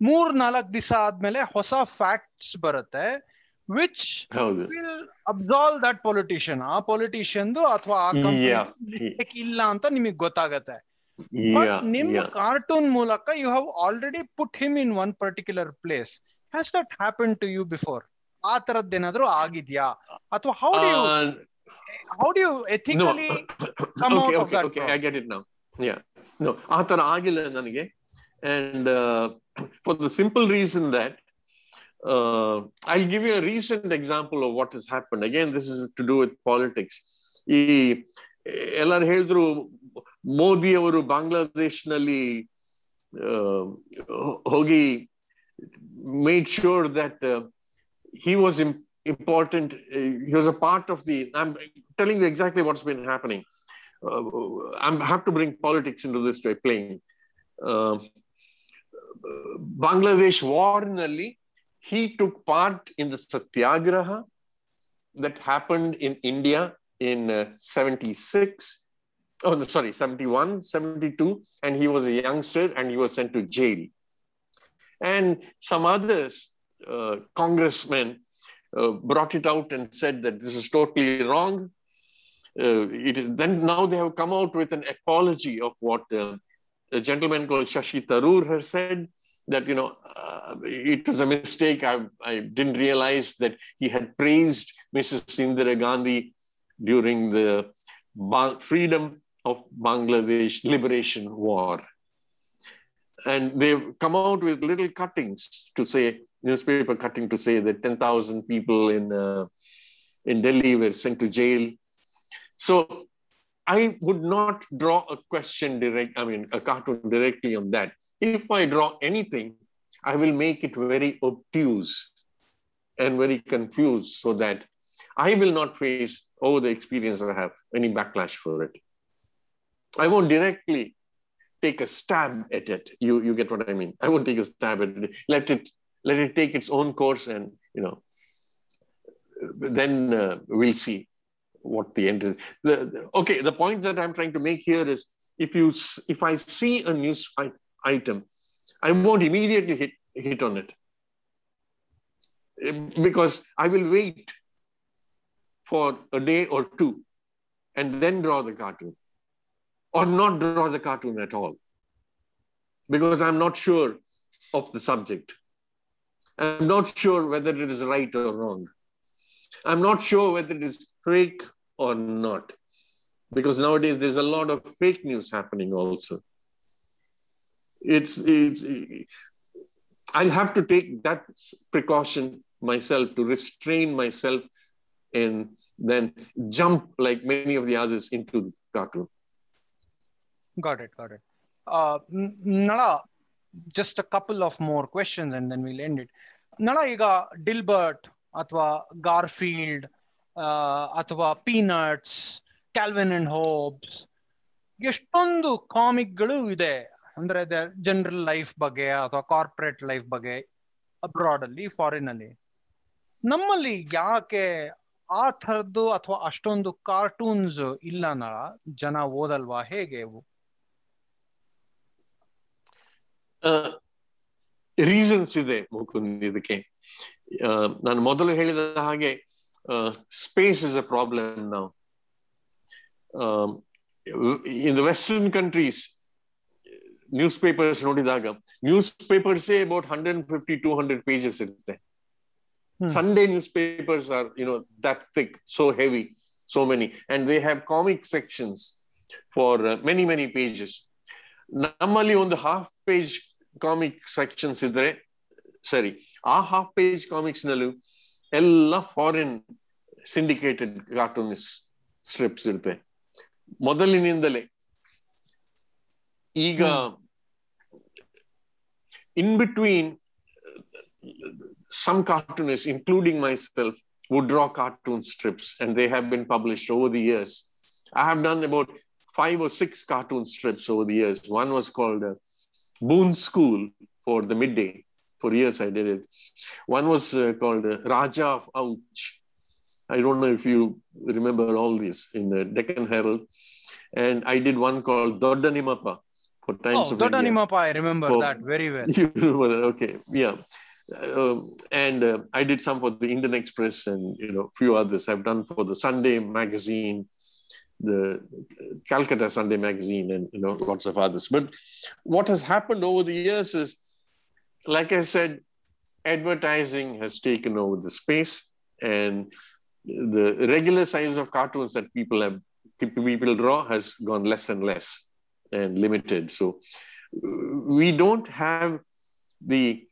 ಮೂರ್ ನಾಲ್ಕು ದಿವಸ ಆದ್ಮೇಲೆ ಹೊಸ ಫ್ಯಾಕ್ಟ್ಸ್ ಬರುತ್ತೆ which will absolve that politician ಆ ಪೊಲಿಟಿಷಿಯನ್ದು ಅಥವಾ. ಇಲ್ಲ ಅಂತ ನಿಮಗೆ ಗೊತ್ತಾಗತ್ತೆ. ನಿಮ್ ಕಾರ್ಟೂನ್ ಮೂಲಕ you have already put him in one particular place has that happen to you before ಆ ತರದ್ದೇನಾದ್ರೂ ಆಗಿದ್ಯಾ? ಅಥವಾ how do how do you ethically okay okay okay I get it now yeah no ಆ ತರ ಆಗಿಲ್ಲ ನನಗೆ. And for the simple reason that I give you recent example of what is happen again this is to do with politics ಈ ಎಲ್ಲರೂ ಹೇಳಿದ್ರು ಮೋದಿ ಅವರು ಬಾಂಗ್ಲಾದೇಶ್ನಲ್ಲಿ ಹೋಗಿ made sure that uh, he was important. Uh, he was a part of the. I'm telling you exactly what's been happening. Uh, I have to bring politics into this way, playing. Bangladesh war in Ali, he took part in the satyagraha that happened in India in uh, 76, oh, sorry, 71, 72, and he was a youngster and he was sent to jail and some others, uh, congressmen, uh, brought it out and said that this is totally wrong. Uh, it is, then now they have come out with an apology of what a gentleman called Shashi Tharoor has said that you know uh, it was a mistake. I, I didn't realize that he had praised Mrs. Indira Gandhi during the freedom of Bangladesh liberation war. And they've come out with little cuttings to say, newspaper cutting to say that 10,000 people in, uh, in Delhi were sent to jail. So I would not draw a question direct, I mean, a cartoon directly on that. If I draw anything, I will make it very obtuse and very confused so that I will not face, over the experience I have, any backlash for it. I won't directly take a stab at it. You, you get what I mean? I won't take a stab at it. Let it, let it take its own course and, you know, then uh, we'll see. what the end is. The, the- okay, the point that I'm trying to make here is if you if I see a news item, I won't immediately hit hit on it because I will wait for a day or two and then draw the cartoon or not draw the cartoon at all because I'm not sure of the subject. I'm not sure whether it is right or wrong. I'm not sure whether it is fake or not because nowadays there's a lot of fake news happening also. It's, it's, I'll have to take that precaution myself to restrain myself and then jump like many of the others into the cartoon. Got it, got it. Uh, Nala, just a couple of more questions and then we'll end it. ನಳ ಈಗ Dilbert ಅಥವಾ ಗಾರ್ಫೀಲ್ಡ್ ಅಥವಾ Peanuts Calvin and Hobbes ಎಷ್ಟೊಂದು ಕಾಮಿಕ್ಗಳು ಇದೆ. ಅಂದ್ರೆ general life ಬಗ್ಗೆ ಅಥವಾ ಕಾರ್ಪೊರೇಟ್ ಲೈಫ್ ಬಗ್ಗೆ ಅಬ್ರಾಡ್ ಅಲ್ಲಿ ಫಾರಿನ್ ಅಲ್ಲಿ ನಮ್ಮಲ್ಲಿ ಯಾಕೆ ಆ ಥರದ್ದು ಅಥವಾ ಅಷ್ಟೊಂದು ಕಾರ್ಟೂನ್ಸ್ ಇಲ್ಲ ನಳ? ಜನ ಓದಲ್ವಾ? ಹೇಗೆ? ರೀಸನ್ಸ್ ಇದೆ ಮುಕುಂದ್ ಇದಕ್ಕೆ ಆ, ನಾನು ಮೊದಲು ಹೇಳಿದ ಹಾಗೆ ಸ್ಪೇಸ್ ಇಸ್ ಅ ಪ್ರಾಬ್ಲಮ್ ನಾವು in the western countries newspapers ನೋಡಿದಾಗ ನ್ಯೂಸ್ ಪೇಪರ್ಸೇ about hundred fifty two hundred pages ಇರುತ್ತೆ Hmm. Sunday newspapers are you know that thick so heavy so many and they have comic sections for many many pages ನಮ್ಮಲ್ಲಿ ಒಂದು half page comic sections ಇದ್ರೆ ಸರಿ ಆ half page comics ನಲ್ಲೂ ಎಲ್ಲ foreign syndicated ಕಾರ್ಟೂನಿಸ್ strips ಇರುತ್ತೆ ಮೊದಲಿನಿಂದಲೇ ಈಗ in between some cartoonists, including myself, would draw cartoon strips, and they have been published over the years. I have done about five or six cartoon strips over the years. One was called uh, Boone School for the midday. For years, I did it. One was uh, called uh, Raja of Ouch. I don't know if you remember all these in the Deccan Herald. And I did one called Doddanimappa for Times Oh, of Dodda India. I remember Oh. that very well. You remember that? Okay, yeah. Um, and uh, I did some for the Indian Express and you know few others. I've done for the Sunday magazine, the Calcutta Sunday magazine, and you know lots of others. But what has happened over the years is, like I said, advertising has taken over the space, and the regular size of cartoons that people have people draw has gone less and less and limited. So we don't have the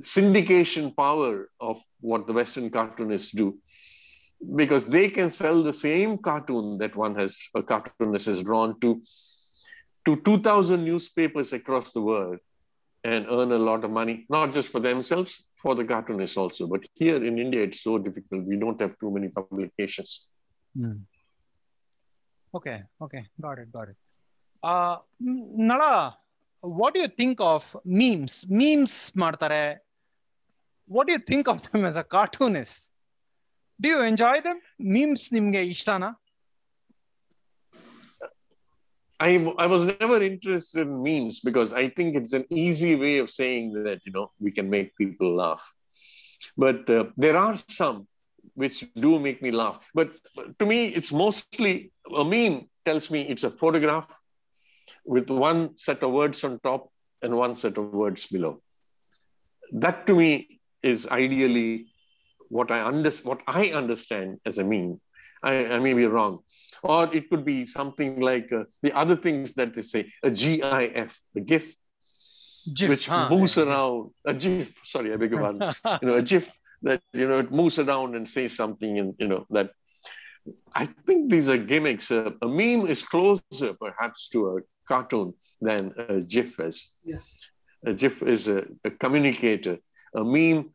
syndication power of what the Western cartoonists do because they can sell the same cartoon that one has a cartoonist has drawn to to 2000 newspapers across the world and earn a lot of money not just for themselves for the cartoonists also but here in india it's so difficult we don't have too many publications Okay, okay, got it, got it. Uh, m- Nala, what do you think of memes? Memes ಮಾಡ್ತಾರೆ. What do you think of them as a cartoonist? Do you enjoy them? Memes ನಿಮ್ಗೆ ಇಷ್ಟನಾ? I, I was never interested in memes because I think it's an easy way of saying that, you know, we can make people laugh. But uh, there are some which do make me laugh. But to me, it's mostly a meme tells me it's a photograph with one set of words on top and one set of words below. That to me is ideally what I under, what I understand as a meme. I, I may be wrong. Or it could be something like uh, the other things that they say, a GIF, a GIF, GIF, which huh? moves around, a GIF, sorry, I beg your pardon, you know, a GIF that, you know, it moves around and says something and, you know, that I think these are gimmicks. Uh, a meme is closer perhaps to a cartoon than a GIF is. Yeah. A GIF is a, a communicator. A meme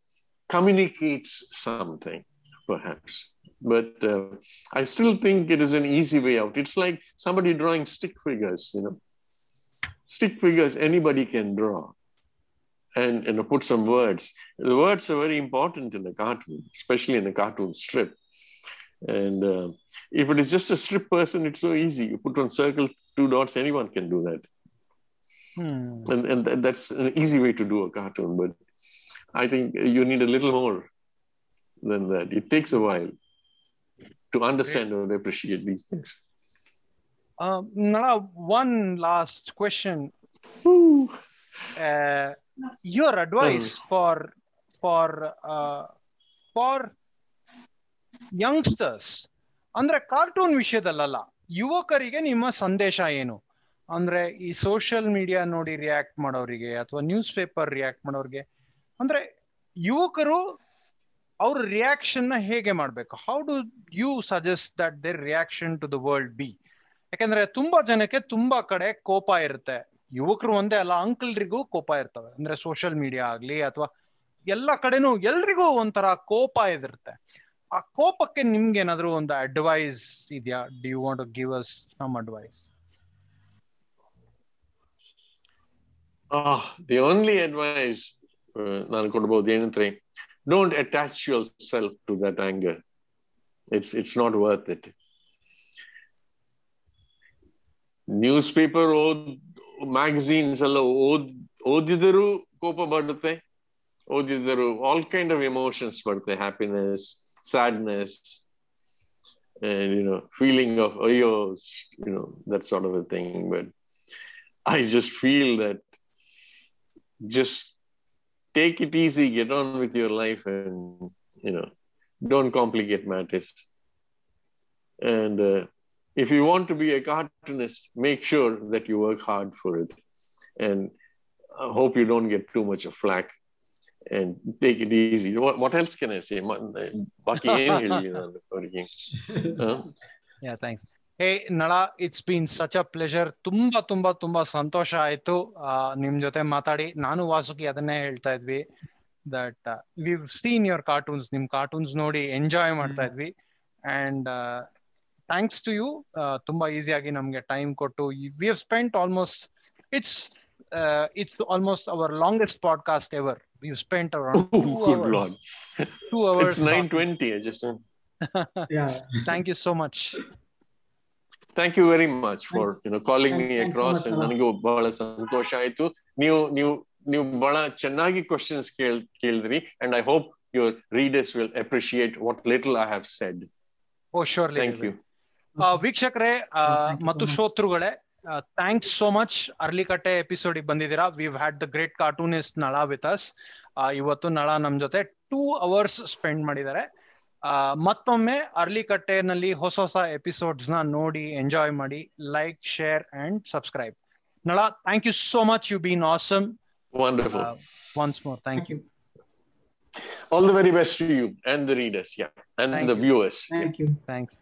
communicates something, perhaps. But uh, I still think it is an easy way out. It's like somebody drawing stick figures, you know. Stick figures anybody can draw and know put some words. The words are very important in a cartoon, especially in a cartoon strip. And uh, if it is just a strip person, it's so easy. You put one circle, two dots, anyone can do that. Hmm. And, and th- that's an easy way to do a cartoon. But I think you need a little more than that. It takes a while to understand or appreciate these things. Um, Nala, one last question. Uh, your advice for for uh, for youngsters ಅಂದ್ರೆ cartoon ವಿಷಯದಲ್ಲಲ್ಲ ಯುವಕರಿಗೆ ನಿಮ್ಮ ಸಂದೇಶ ಏನು ಅಂದ್ರೆ ಈ social media ನೋಡಿ react ಮಾಡೋರಿಗೆ ಅಥವಾ ನ್ಯೂಸ್ ಪೇಪರ್ ರಿಯಾಕ್ಟ್ ಮಾಡೋರಿಗೆ ಅಂದ್ರೆ ಯುವಕರು ಅವ್ರ ರಿಯಾಕ್ಷನ್ನ ಹೇಗೆ ಮಾಡ್ಬೇಕು? How do you suggest that their reaction to the world be ಯಾಕಂದ್ರೆ ತುಂಬಾ ಜನಕ್ಕೆ ತುಂಬಾ ಕಡೆ ಕೋಪ ಇರುತ್ತೆ. ಯುವಕರು ಒಂದೇ ಅಲ್ಲ ಅಂಕಲ್ರಿಗೂ ಕೋಪ ಇರ್ತವೆ. ಅಂದ್ರೆ ಸೋಷಿಯಲ್ ಮೀಡಿಯಾ ಆಗ್ಲಿ ಅಥವಾ ಎಲ್ಲ ಕಡೆನೂ ಎಲ್ರಿಗೂ ಒಂಥರ ಕೋಪ ಇದಿರುತ್ತೆ. ಆ ಕೋಪಕ್ಕೆ ನಿಮ್ಗೆ ಏನಾದ್ರು ಒಂದು ಅಡ್ವೈಸ್ ಇದೆಯಾ? Do you want give us some advice the only advice ನಾನು ಕೊಡ್ಬೋದು ಏನಂದ್ರೆ don't attach yourself to that anger it's it's not worth it newspaper ಓದ್ ಮ್ಯಾಗಝೀನ್ಸ್ ಎಲ್ಲ ಓದ್ ಓದಿದರೂ ಕೋಪ ಬರುತ್ತೆ ಓದಿದರು ಆಲ್ ಕೈಂಡ್ ಆಫ್ ಎಮೋಷನ್ಸ್ ಬರುತ್ತೆ happiness sadness and you know feeling of oh you know that sort of a thing but i take it easy, get on with your life, and you know, don't complicate matters. And uh, if you want to be a cartoonist, make sure that you work hard for it, and I hope you don't get too much of flack. And take it easy. What, what else can I say? Uh, Bucky Angel, yeah, thanks. Hey Nala it's been such a pleasure ತುಂಬಾ ತುಂಬಾ ತುಂಬಾ ಸಂತೋಷ ಆಯ್ತು. ನಿಮ್ ಜೊತೆ ಮಾತಾಡಿ. ನಾನು ವಾಸುಕಿ ಅದನ್ನೇ ಹೇಳ್ತಾ ಇದ್ವಿ that we seen your cartoons ನಿಮ್ ಕಾರ್ಟೂನ್ಸ್ ನೋಡಿ ಎಂಜಾಯ್ ಮಾಡ್ತಾ ಇದ್ವಿ. ಅಂಡ್ ಥ್ಯಾಂಕ್ಸ್ ಟು ಯು ತುಂಬಾ ಈಸಿಯಾಗಿ ನಮ್ಗೆ ಟೈಮ್ ಕೊಟ್ಟು. We have spent almost it's it's almost our longest podcast ever we spent around Oh. Two hours It's 9.20. I just Yeah. Thank you so much thank you very much for you know calling me across ನನಗೂ ಬಹಳ ಸಂತೋಷ ಆಯ್ತು. ನೀವು ನೀವು ನೀವು ಬಹಳ ಚೆನ್ನಾಗಿ questions ಕೇಳ್ ಕೇಳಿದ್ರಿ and I hope your readers will appreciate what little I have said. Oh, surely. Thank you. Uh, ವೀಕ್ಷಕರೇ ಮತ್ತು ಶ್ರೋತೃಗಳೇ thanks so much Arlikatte episode ಬಂದಿದ್ದೀರಾ. We had the great cartoonist Nala with us ಇವತ್ತು ನಳ ನಮ್ ಜೊತೆ two hours spend ಮಾಡಿದ್ದಾರೆ. ಮತ್ತೊಮ್ಮೆ early ಕಟ್ಟೆನಲ್ಲಿ ಹೊಸ ಹೊಸ ಎಪಿಸೋಡ್ಸ್ನ ನೋಡಿ ಎಂಜಾಯ್ ಮಾಡಿ like share and subscribe Nala thank you so much you been awesome once more thank you all the very best to you and the readers yeah and the viewers thank you thanks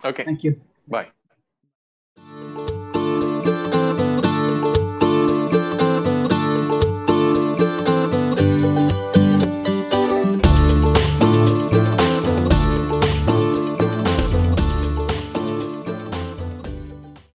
okay thank you bye